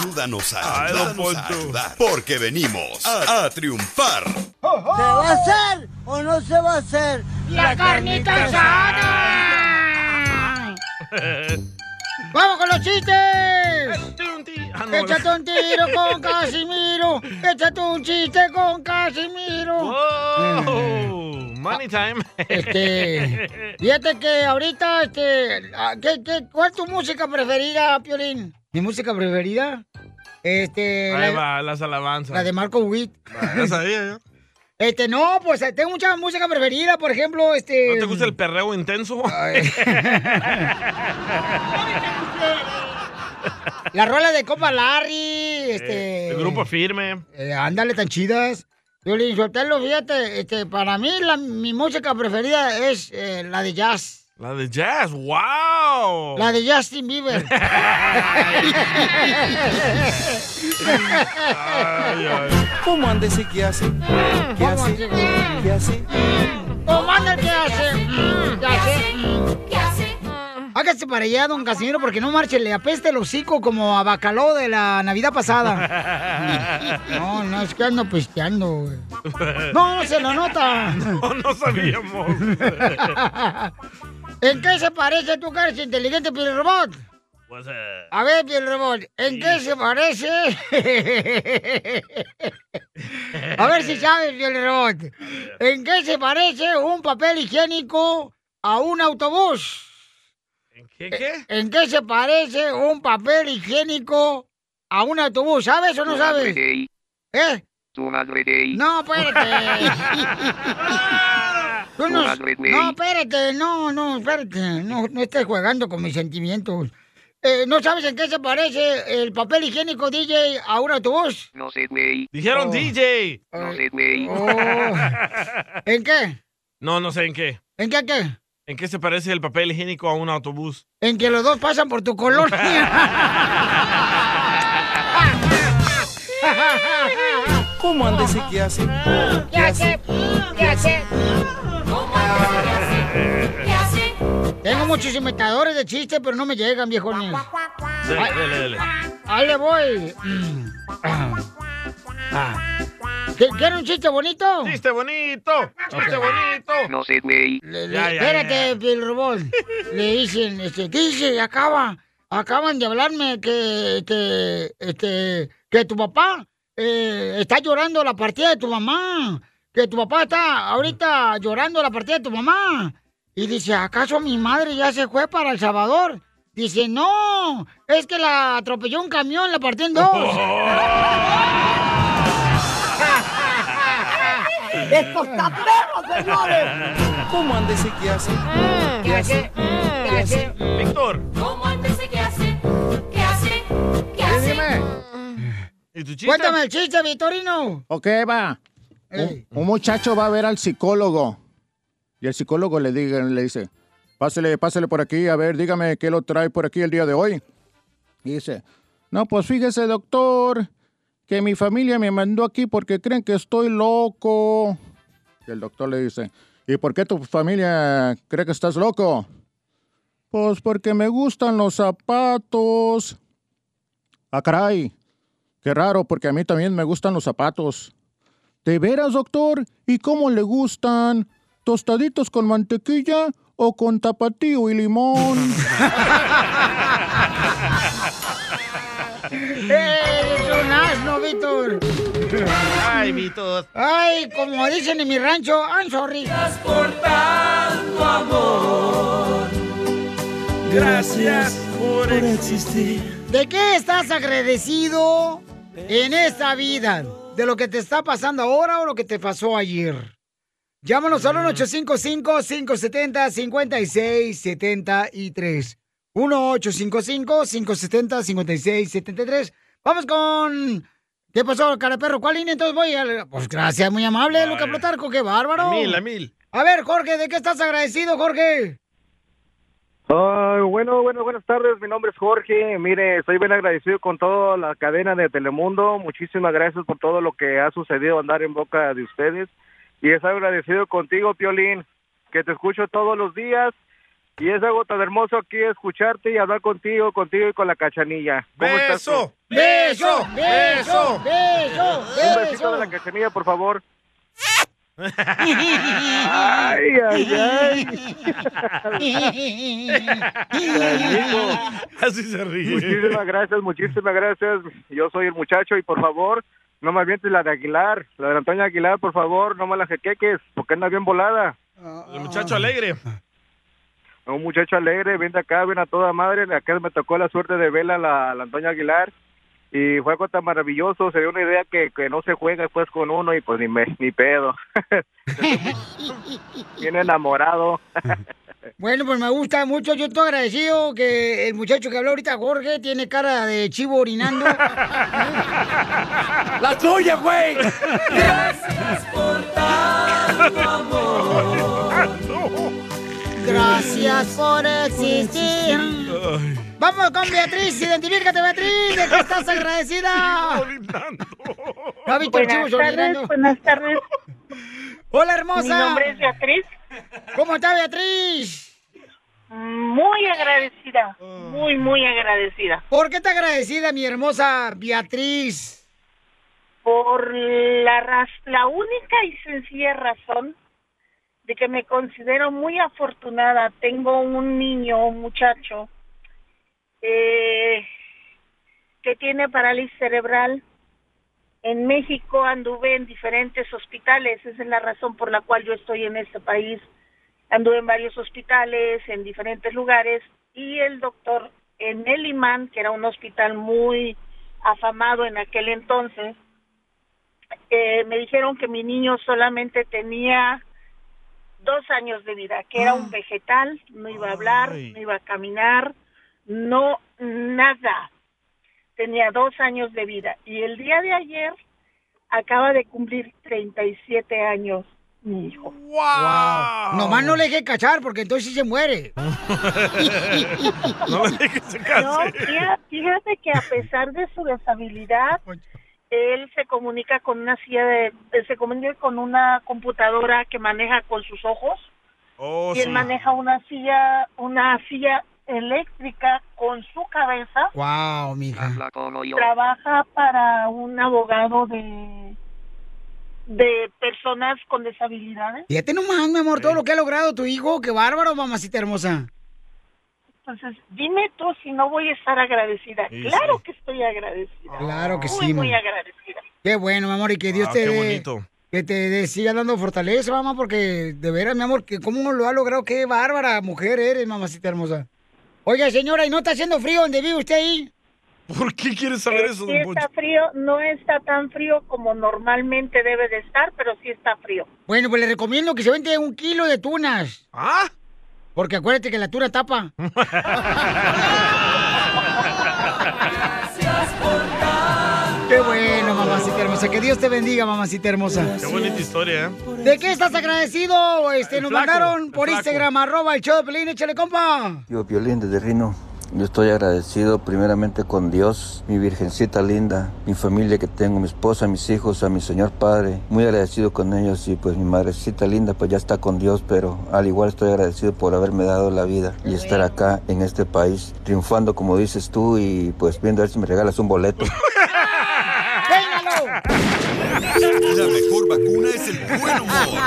Ayúdanos a, ayúdanos a ayudar, porque venimos a, a triunfar. ¿Se va a hacer o no se va a hacer? ¡La carnita asada! ¡Vamos con los chistes! no. Échate un tiro con Casimiro. Échate un chiste con Casimiro. Oh, money time. Este, fíjate que ahorita, este, ah, ¿qué, qué, cuál es tu música preferida, Piolín? ¿Mi música preferida? Este, Ahí la, va, las alabanzas. la de Marco Witt. Ya sabía yo. Este, no, pues eh, tengo mucha música preferida, por ejemplo, este... ¿No te gusta el perreo intenso? La rola de Copa Larry, este... El grupo firme. Eh, ándale, tan chidas. Piolín Sotelo, fíjate, este, para mí la, mi música preferida es eh, la de jazz. La de jazz, wow. La de Justin Bieber. ¿Cómo anda ese que hace? ¿Qué hace? ¿Qué hace? ¿Cómo anda el que hace? Mm, ¿Qué hace? Mm, ¿Qué hace? Hágase para allá, don Casimiro, porque no marche, le apeste el hocico como a bacalao de la Navidad pasada. No, no, es que ando pisteando, güey. No, no se lo nota. No, no sabíamos. ¿En qué se parece tu cara inteligente, Piel Robot? Pues, eh, A ver, Piel Robot, ¿en qué se parece? A ver si sabes, Piel Robot. ¿En qué se parece un papel higiénico a un autobús? ¿Qué, qué? ¿En qué se parece un papel higiénico a un autobús? ¿Sabes o no sabes? ¿Eh? Tu madre. No, espérate. Tú no, no, espérate, no, no, espérate. No, no estés jugando con mis sentimientos. Eh, ¿No sabes en qué se parece el papel higiénico, DJ, a un autobús? No sé, güey. Dijeron Oh. DJ. No sé, güey. ¿En qué? No, no sé en qué. ¿En qué qué? ¿En qué se parece el papel higiénico a un autobús? En que los dos pasan por tu colonia. ¿Cómo andes y qué hace? ¿Qué hace? ¿Qué hace? Tengo muchos imitadores de chistes, pero no me llegan, viejones. Dele, dele, dele. Ahí le voy. Ah. ¿Qué- ¿Quiere un chiste bonito? Chiste bonito. Chiste bonito. No sé, güey. Le- Espérate, Pilrobón. Le dicen, este, ¿qué dice? Acaba, acaban de hablarme que, que, este, que tu papá eh, está llorando la partida de tu mamá. Que tu papá está ahorita llorando la partida de tu mamá. Y dice, ¿acaso mi madre ya se fue para El Salvador? Dice, no, es que la atropelló un camión, la partió en dos. ¡Esto está perro, señores! ¿Cómo andes y qué hace? ¿Qué hace? ¿Qué hace? Víctor. ¿Cómo antes qué hace? ¿Qué hace? ¿Qué hace? dime. ¿Y tu chiste? Cuéntame el chiste, Vitorino. Ok, va. Un, un muchacho va a ver al psicólogo. Y el psicólogo le, diga, le dice, pásele, pásele por aquí, a ver, dígame qué lo trae por aquí el día de hoy. Y dice, no, pues fíjese, doctor, que mi familia me mandó aquí porque creen que estoy loco. Y el doctor le dice, ¿y por qué tu familia cree que estás loco? Pues porque me gustan los zapatos. Ah, caray. Qué raro, porque a mí también me gustan los zapatos. ¿De veras, doctor? ¿Y cómo le gustan? ¿Tostaditos con mantequilla o con tapatío y limón? ¡Eres asno, Víctor! Ay, Víctor. Ay, como dicen en mi rancho, I'm sorry. por tanto amor. Gracias por existir. ¿De qué estás agradecido en esta vida? ¿De lo que te está pasando ahora o lo que te pasó ayer? Llámanos al 1-855-570-5673. 1-855-570-5673. Vamos con... ¿Qué pasó, cara de perro? ¿Cuál línea entonces voy? Pues gracias, muy amable, Luca Plutarco, qué bárbaro. A mil, a mil. A ver, Jorge, ¿de qué estás agradecido, Jorge? Ah, bueno, bueno, buenas tardes. Mi nombre es Jorge. Mire, estoy bien agradecido con toda la cadena de Telemundo. Muchísimas gracias por todo lo que ha sucedido andar en boca de ustedes. Y estoy agradecido contigo, Piolín, que te escucho todos los días. Y es algo tan hermoso aquí escucharte y hablar contigo, contigo y con la cachanilla. ¿Cómo estás tú? ¡Beso! ¡Beso! ¡Beso! Un besito de la cachanilla, por favor. Ay, ay, Así se ríe. Muchísimas gracias, muchísimas gracias. Yo soy el muchacho y por favor, no me avientes la de Aguilar, la de Antonio Aguilar, por favor, no me la jequeques, porque anda bien volada. El muchacho alegre. Un muchacho alegre, ven de acá, ven a toda madre. Acá me tocó la suerte de verla a la, la Antonio Aguilar. Y fue algo tan maravilloso, se dio una idea que, que no se juega después con uno y pues ni, me, ni pedo. bien enamorado. Bueno, pues me gusta mucho. Yo estoy agradecido que el muchacho que habló ahorita, Jorge, tiene cara de chivo orinando. ¡La tuya, güey! Gracias por tanto amor. Gracias por existir. Vamos con Beatriz, identifícate Beatriz, ¿de qué estás agradecida? ¿No chivo Buenas tardes, buenas tardes. Hola hermosa. Mi nombre es Beatriz. ¿Cómo está Beatriz? Muy agradecida, muy, muy agradecida. ¿Por qué te agradecida, mi hermosa Beatriz? Por la, la única y sencilla razón de que me considero muy afortunada. Tengo un niño, un muchacho, eh, que tiene parálisis cerebral. En México anduve en diferentes hospitales, esa es la razón por la cual yo estoy en este país. Anduve en varios hospitales, en diferentes lugares, y el doctor en el imán, que era un hospital muy afamado en aquel entonces, eh, me dijeron que mi niño solamente tenía dos años de vida, que era un vegetal, no iba a hablar, no iba a caminar, no, nada. Tenía dos años de vida. Y el día de ayer acaba de cumplir 37 años mi hijo. ¡Wow! Nomás no le deje cachar porque entonces sí se muere. no le dejes No, fíjate, fíjate que a pesar de su deshabilidad, él se comunica con una silla de, él se comunica con una computadora que maneja con sus ojos Oh, y él sí. maneja una silla, una silla eléctrica con su cabeza. ¡Wow, mija! Trabaja para un abogado de de personas con deshabilidades. Fíjate nomás, mi amor, todo lo que ha logrado tu hijo. ¡Qué bárbaro, mamacita hermosa! Entonces, dime tú si no voy a estar agradecida. Sí, claro que estoy agradecida. Claro que muy, sí, Muy agradecida. Qué bueno, mi amor, y que Dios Ah, te qué dé- bonito. que te dé- siga dando fortaleza, mamá, porque de veras, mi amor, que cómo lo ha logrado, qué bárbara mujer eres, mamacita hermosa. Oiga, señora, ¿y no está haciendo frío donde vive usted ahí? ¿Por qué quieres saber Eh, eso, sí don Poncho? está frío, no está tan frío como normalmente debe de estar, pero sí está frío. Bueno, pues le recomiendo que se vende un kilo de tunas. ¿Ah? Porque acuérdate que la tuna tapa. Qué bueno, mamacita hermosa. Que Dios te bendiga, mamacita hermosa. Qué bonita historia, ¿eh? ¿De qué estás agradecido? Este, El nos flaco, mandaron por. Instagram, arroba el show de Pelín, échale compa. Yo, Violín desde Rino. Yo estoy agradecido primeramente con Dios, mi virgencita linda, mi familia que tengo, mi esposa, mis hijos, a mi Señor Padre. Muy agradecido con ellos y pues mi madrecita linda pues ya está con Dios, pero al igual estoy agradecido por haberme dado la vida y estar acá en este país, triunfando como dices tú y pues viendo a ver si me regalas un boleto. La mejor vacuna es el buen humor.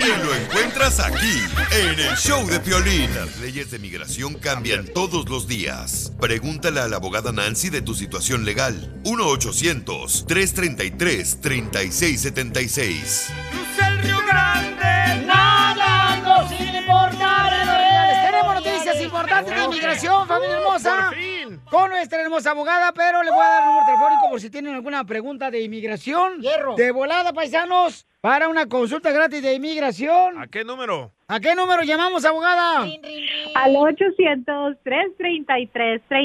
Y lo encuentras aquí, en el show de Piolín. Las leyes de migración cambian todos los días. Pregúntale a la abogada Nancy de tu situación legal. 1-800-333-3676. el Río Grande, importar los reales. Tenemos noticias importantes de inmigración, familia hermosa con nuestra hermosa abogada, pero le voy a dar el número telefónico por si tienen alguna pregunta de inmigración. Hierro. De volada, paisanos, para una consulta gratis de inmigración. ¿A qué número? ¿A qué número llamamos, abogada? Al 800-333-3676. 800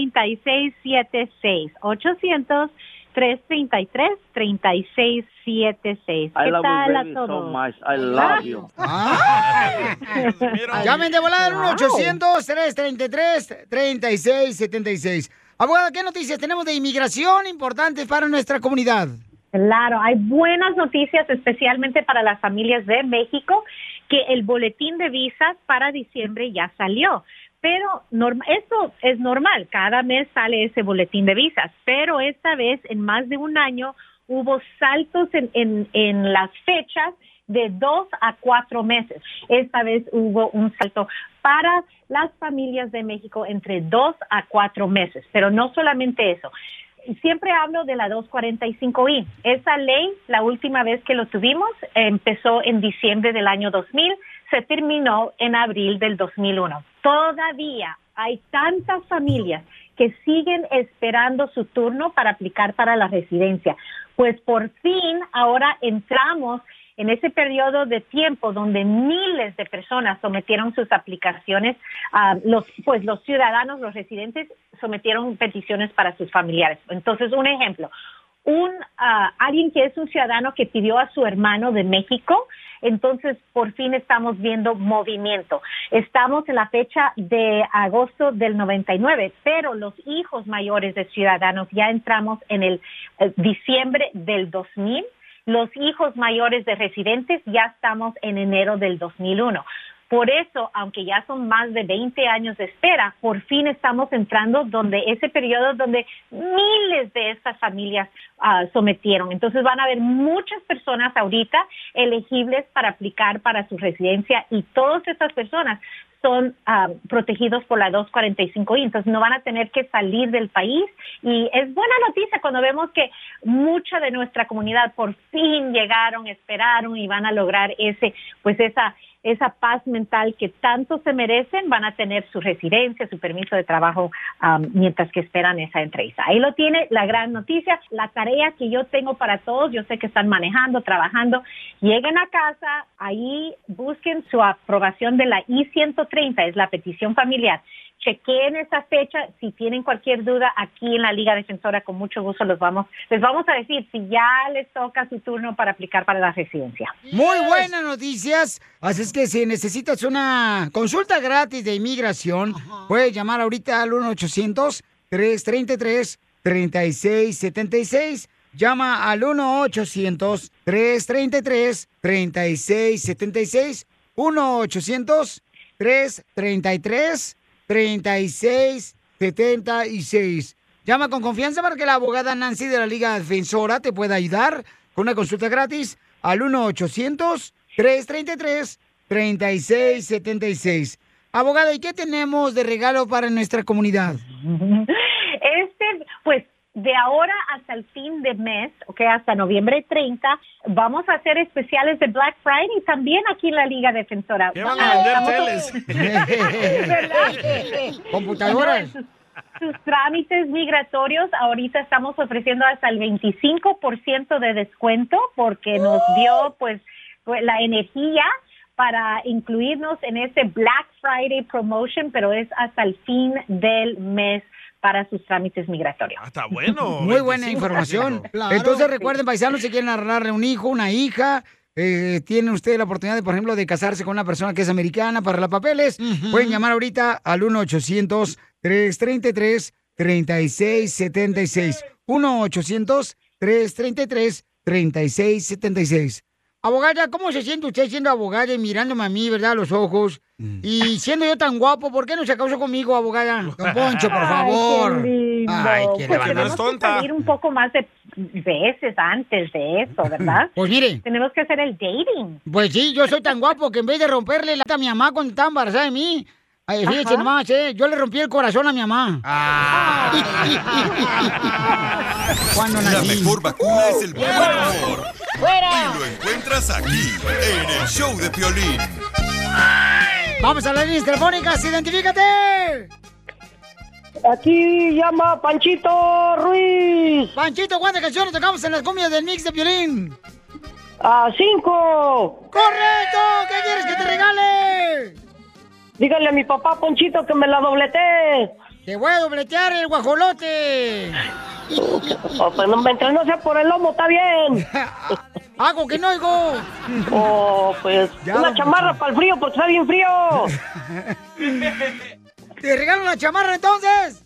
-333 -3676. 800 333-3676. I love tal you a todos? so much. I love you. Ah. Llamen de volada al wow. 1-800-333-3676. Abogada, ¿qué noticias tenemos de inmigración importantes para nuestra comunidad? Claro, hay buenas noticias, especialmente para las familias de México, que el boletín de visas para diciembre ya salió. Pero esto es normal, cada mes sale ese boletín de visas, pero esta vez en más de un año hubo saltos en, en las fechas de dos a cuatro meses. Esta vez hubo un salto para las familias de México entre dos a cuatro meses, pero no solamente eso siempre hablo de la 245i. Esa ley, la última vez que lo tuvimos, empezó en diciembre del año 2000, se terminó en abril del 2001. Todavía hay tantas familias que siguen esperando su turno para aplicar para la residencia. Pues por fin ahora entramos en ese periodo de tiempo donde miles de personas sometieron sus aplicaciones, los, pues los ciudadanos, los residentes sometieron peticiones para sus familiares. Entonces, un ejemplo, un ah, alguien que es un ciudadano que pidió a su hermano de México, entonces por fin estamos viendo movimiento. Estamos en la fecha de agosto del 99, pero los hijos mayores de ciudadanos ya entramos en el eh, diciembre del 2000 los hijos mayores de residentes ya estamos en enero del 2001. Por eso, aunque ya son más de 20 años de espera, por fin estamos entrando donde ese periodo donde miles de estas familias ah, sometieron. Entonces van a haber muchas personas ahorita elegibles para aplicar para su residencia y todas estas personas son ah, protegidos por la 245i, entonces no van a tener que salir del país y es buena noticia cuando vemos que mucha de nuestra comunidad por fin llegaron, esperaron y van a lograr ese, pues esa esa paz mental que tanto se merecen, van a tener su residencia, su permiso de trabajo mientras que esperan esa entrevista. Ahí lo tiene la gran noticia, la tarea que yo tengo para todos, yo sé que están manejando, trabajando, lleguen a casa, ahí busquen su aprobación de la I-130, es la petición familiar chequeen esa fecha. Si tienen cualquier duda aquí en la Liga Defensora, con mucho gusto los vamos, les vamos a decir si ya les toca su turno para aplicar para la residencia. Muy buenas noticias. Así es que si necesitas una consulta gratis de inmigración, puedes llamar ahorita al 1-800-333-3676. Llama al 1-800-333-3676. 1-800-333-3676. Llama con confianza para que la abogada Nancy de la Liga Defensora te pueda ayudar con una consulta gratis al 1-800-333-3676. Abogada, ¿y qué tenemos de regalo para nuestra comunidad? Este, pues de ahora hasta el fin de mes, ok, hasta noviembre 30, vamos a hacer especiales de Black Friday también aquí en la Liga Defensora. ¿Qué van a Ah, vender teles? ¿Verdad? Computadoras. Sus, sus trámites migratorios, ahorita estamos ofreciendo hasta el 25% de descuento porque nos dio pues, pues la energía para incluirnos en este Black Friday promotion, pero es hasta el fin del mes para sus trámites migratorios. Está bueno. Muy buena información. Entonces recuerden, paisanos, si quieren arreglarle un hijo, una hija, eh, tienen ustedes la oportunidad, de, por ejemplo, de casarse con una persona que es americana para los papeles, pueden llamar ahorita al 1-800-333-3676. 1-800-333-3676. Abogada, ¿cómo se siente usted siendo abogada y mirándome a mí, verdad, a los ojos? Y siendo yo tan guapo, ¿por qué no se causó conmigo, abogada? Don Poncho, por favor. Ay, qué lindo. Ay, qué pues tenemos que salir un poco más de veces antes de eso, ¿verdad? Pues mire. Tenemos que hacer el dating. Pues sí, yo soy tan guapo que en vez de romperle la a mi mamá cuando estaba embarazada de mí, ay, fíjense Ajá. nomás, ¿eh? yo le rompí el corazón a mi mamá. Cuando La nací. mejor vacuna es el buen humor. ¡Fuera! Y lo encuentras aquí, en el show de Piolín. Vamos a las líneas telefónicas, identifícate. Aquí llama Panchito Ruiz. Panchito, ¿cuántas canciones tocamos en las cumbias del mix de violín? A cinco. ¡Correcto! ¿Qué quieres que te regale? Dígale a mi papá Ponchito que me la dobleté. Te voy a dobletear el guajolote. Oh, pues no, mientras no sea por el lomo, está bien. Hago que no oigo. Oh, pues Ya, una chamarra para el frío porque está bien frío. ¿Te regalo una chamarra entonces?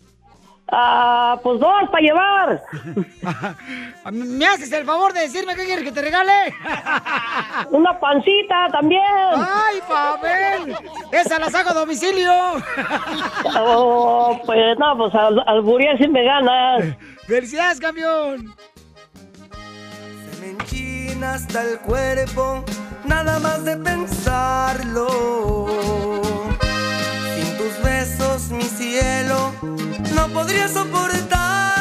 Ah, pues dos para llevar. ¿Me haces el favor de decirme qué quieres que te regale? Una pancita también. ¡Ay, Pavel! ¡Esa la saco a domicilio! Oh, pues no, pues al, alburear si me ganas. ¡Felicidades, campeón! Se me enchina hasta el cuerpo, nada más de pensarlo mi cielo, no podría soportar.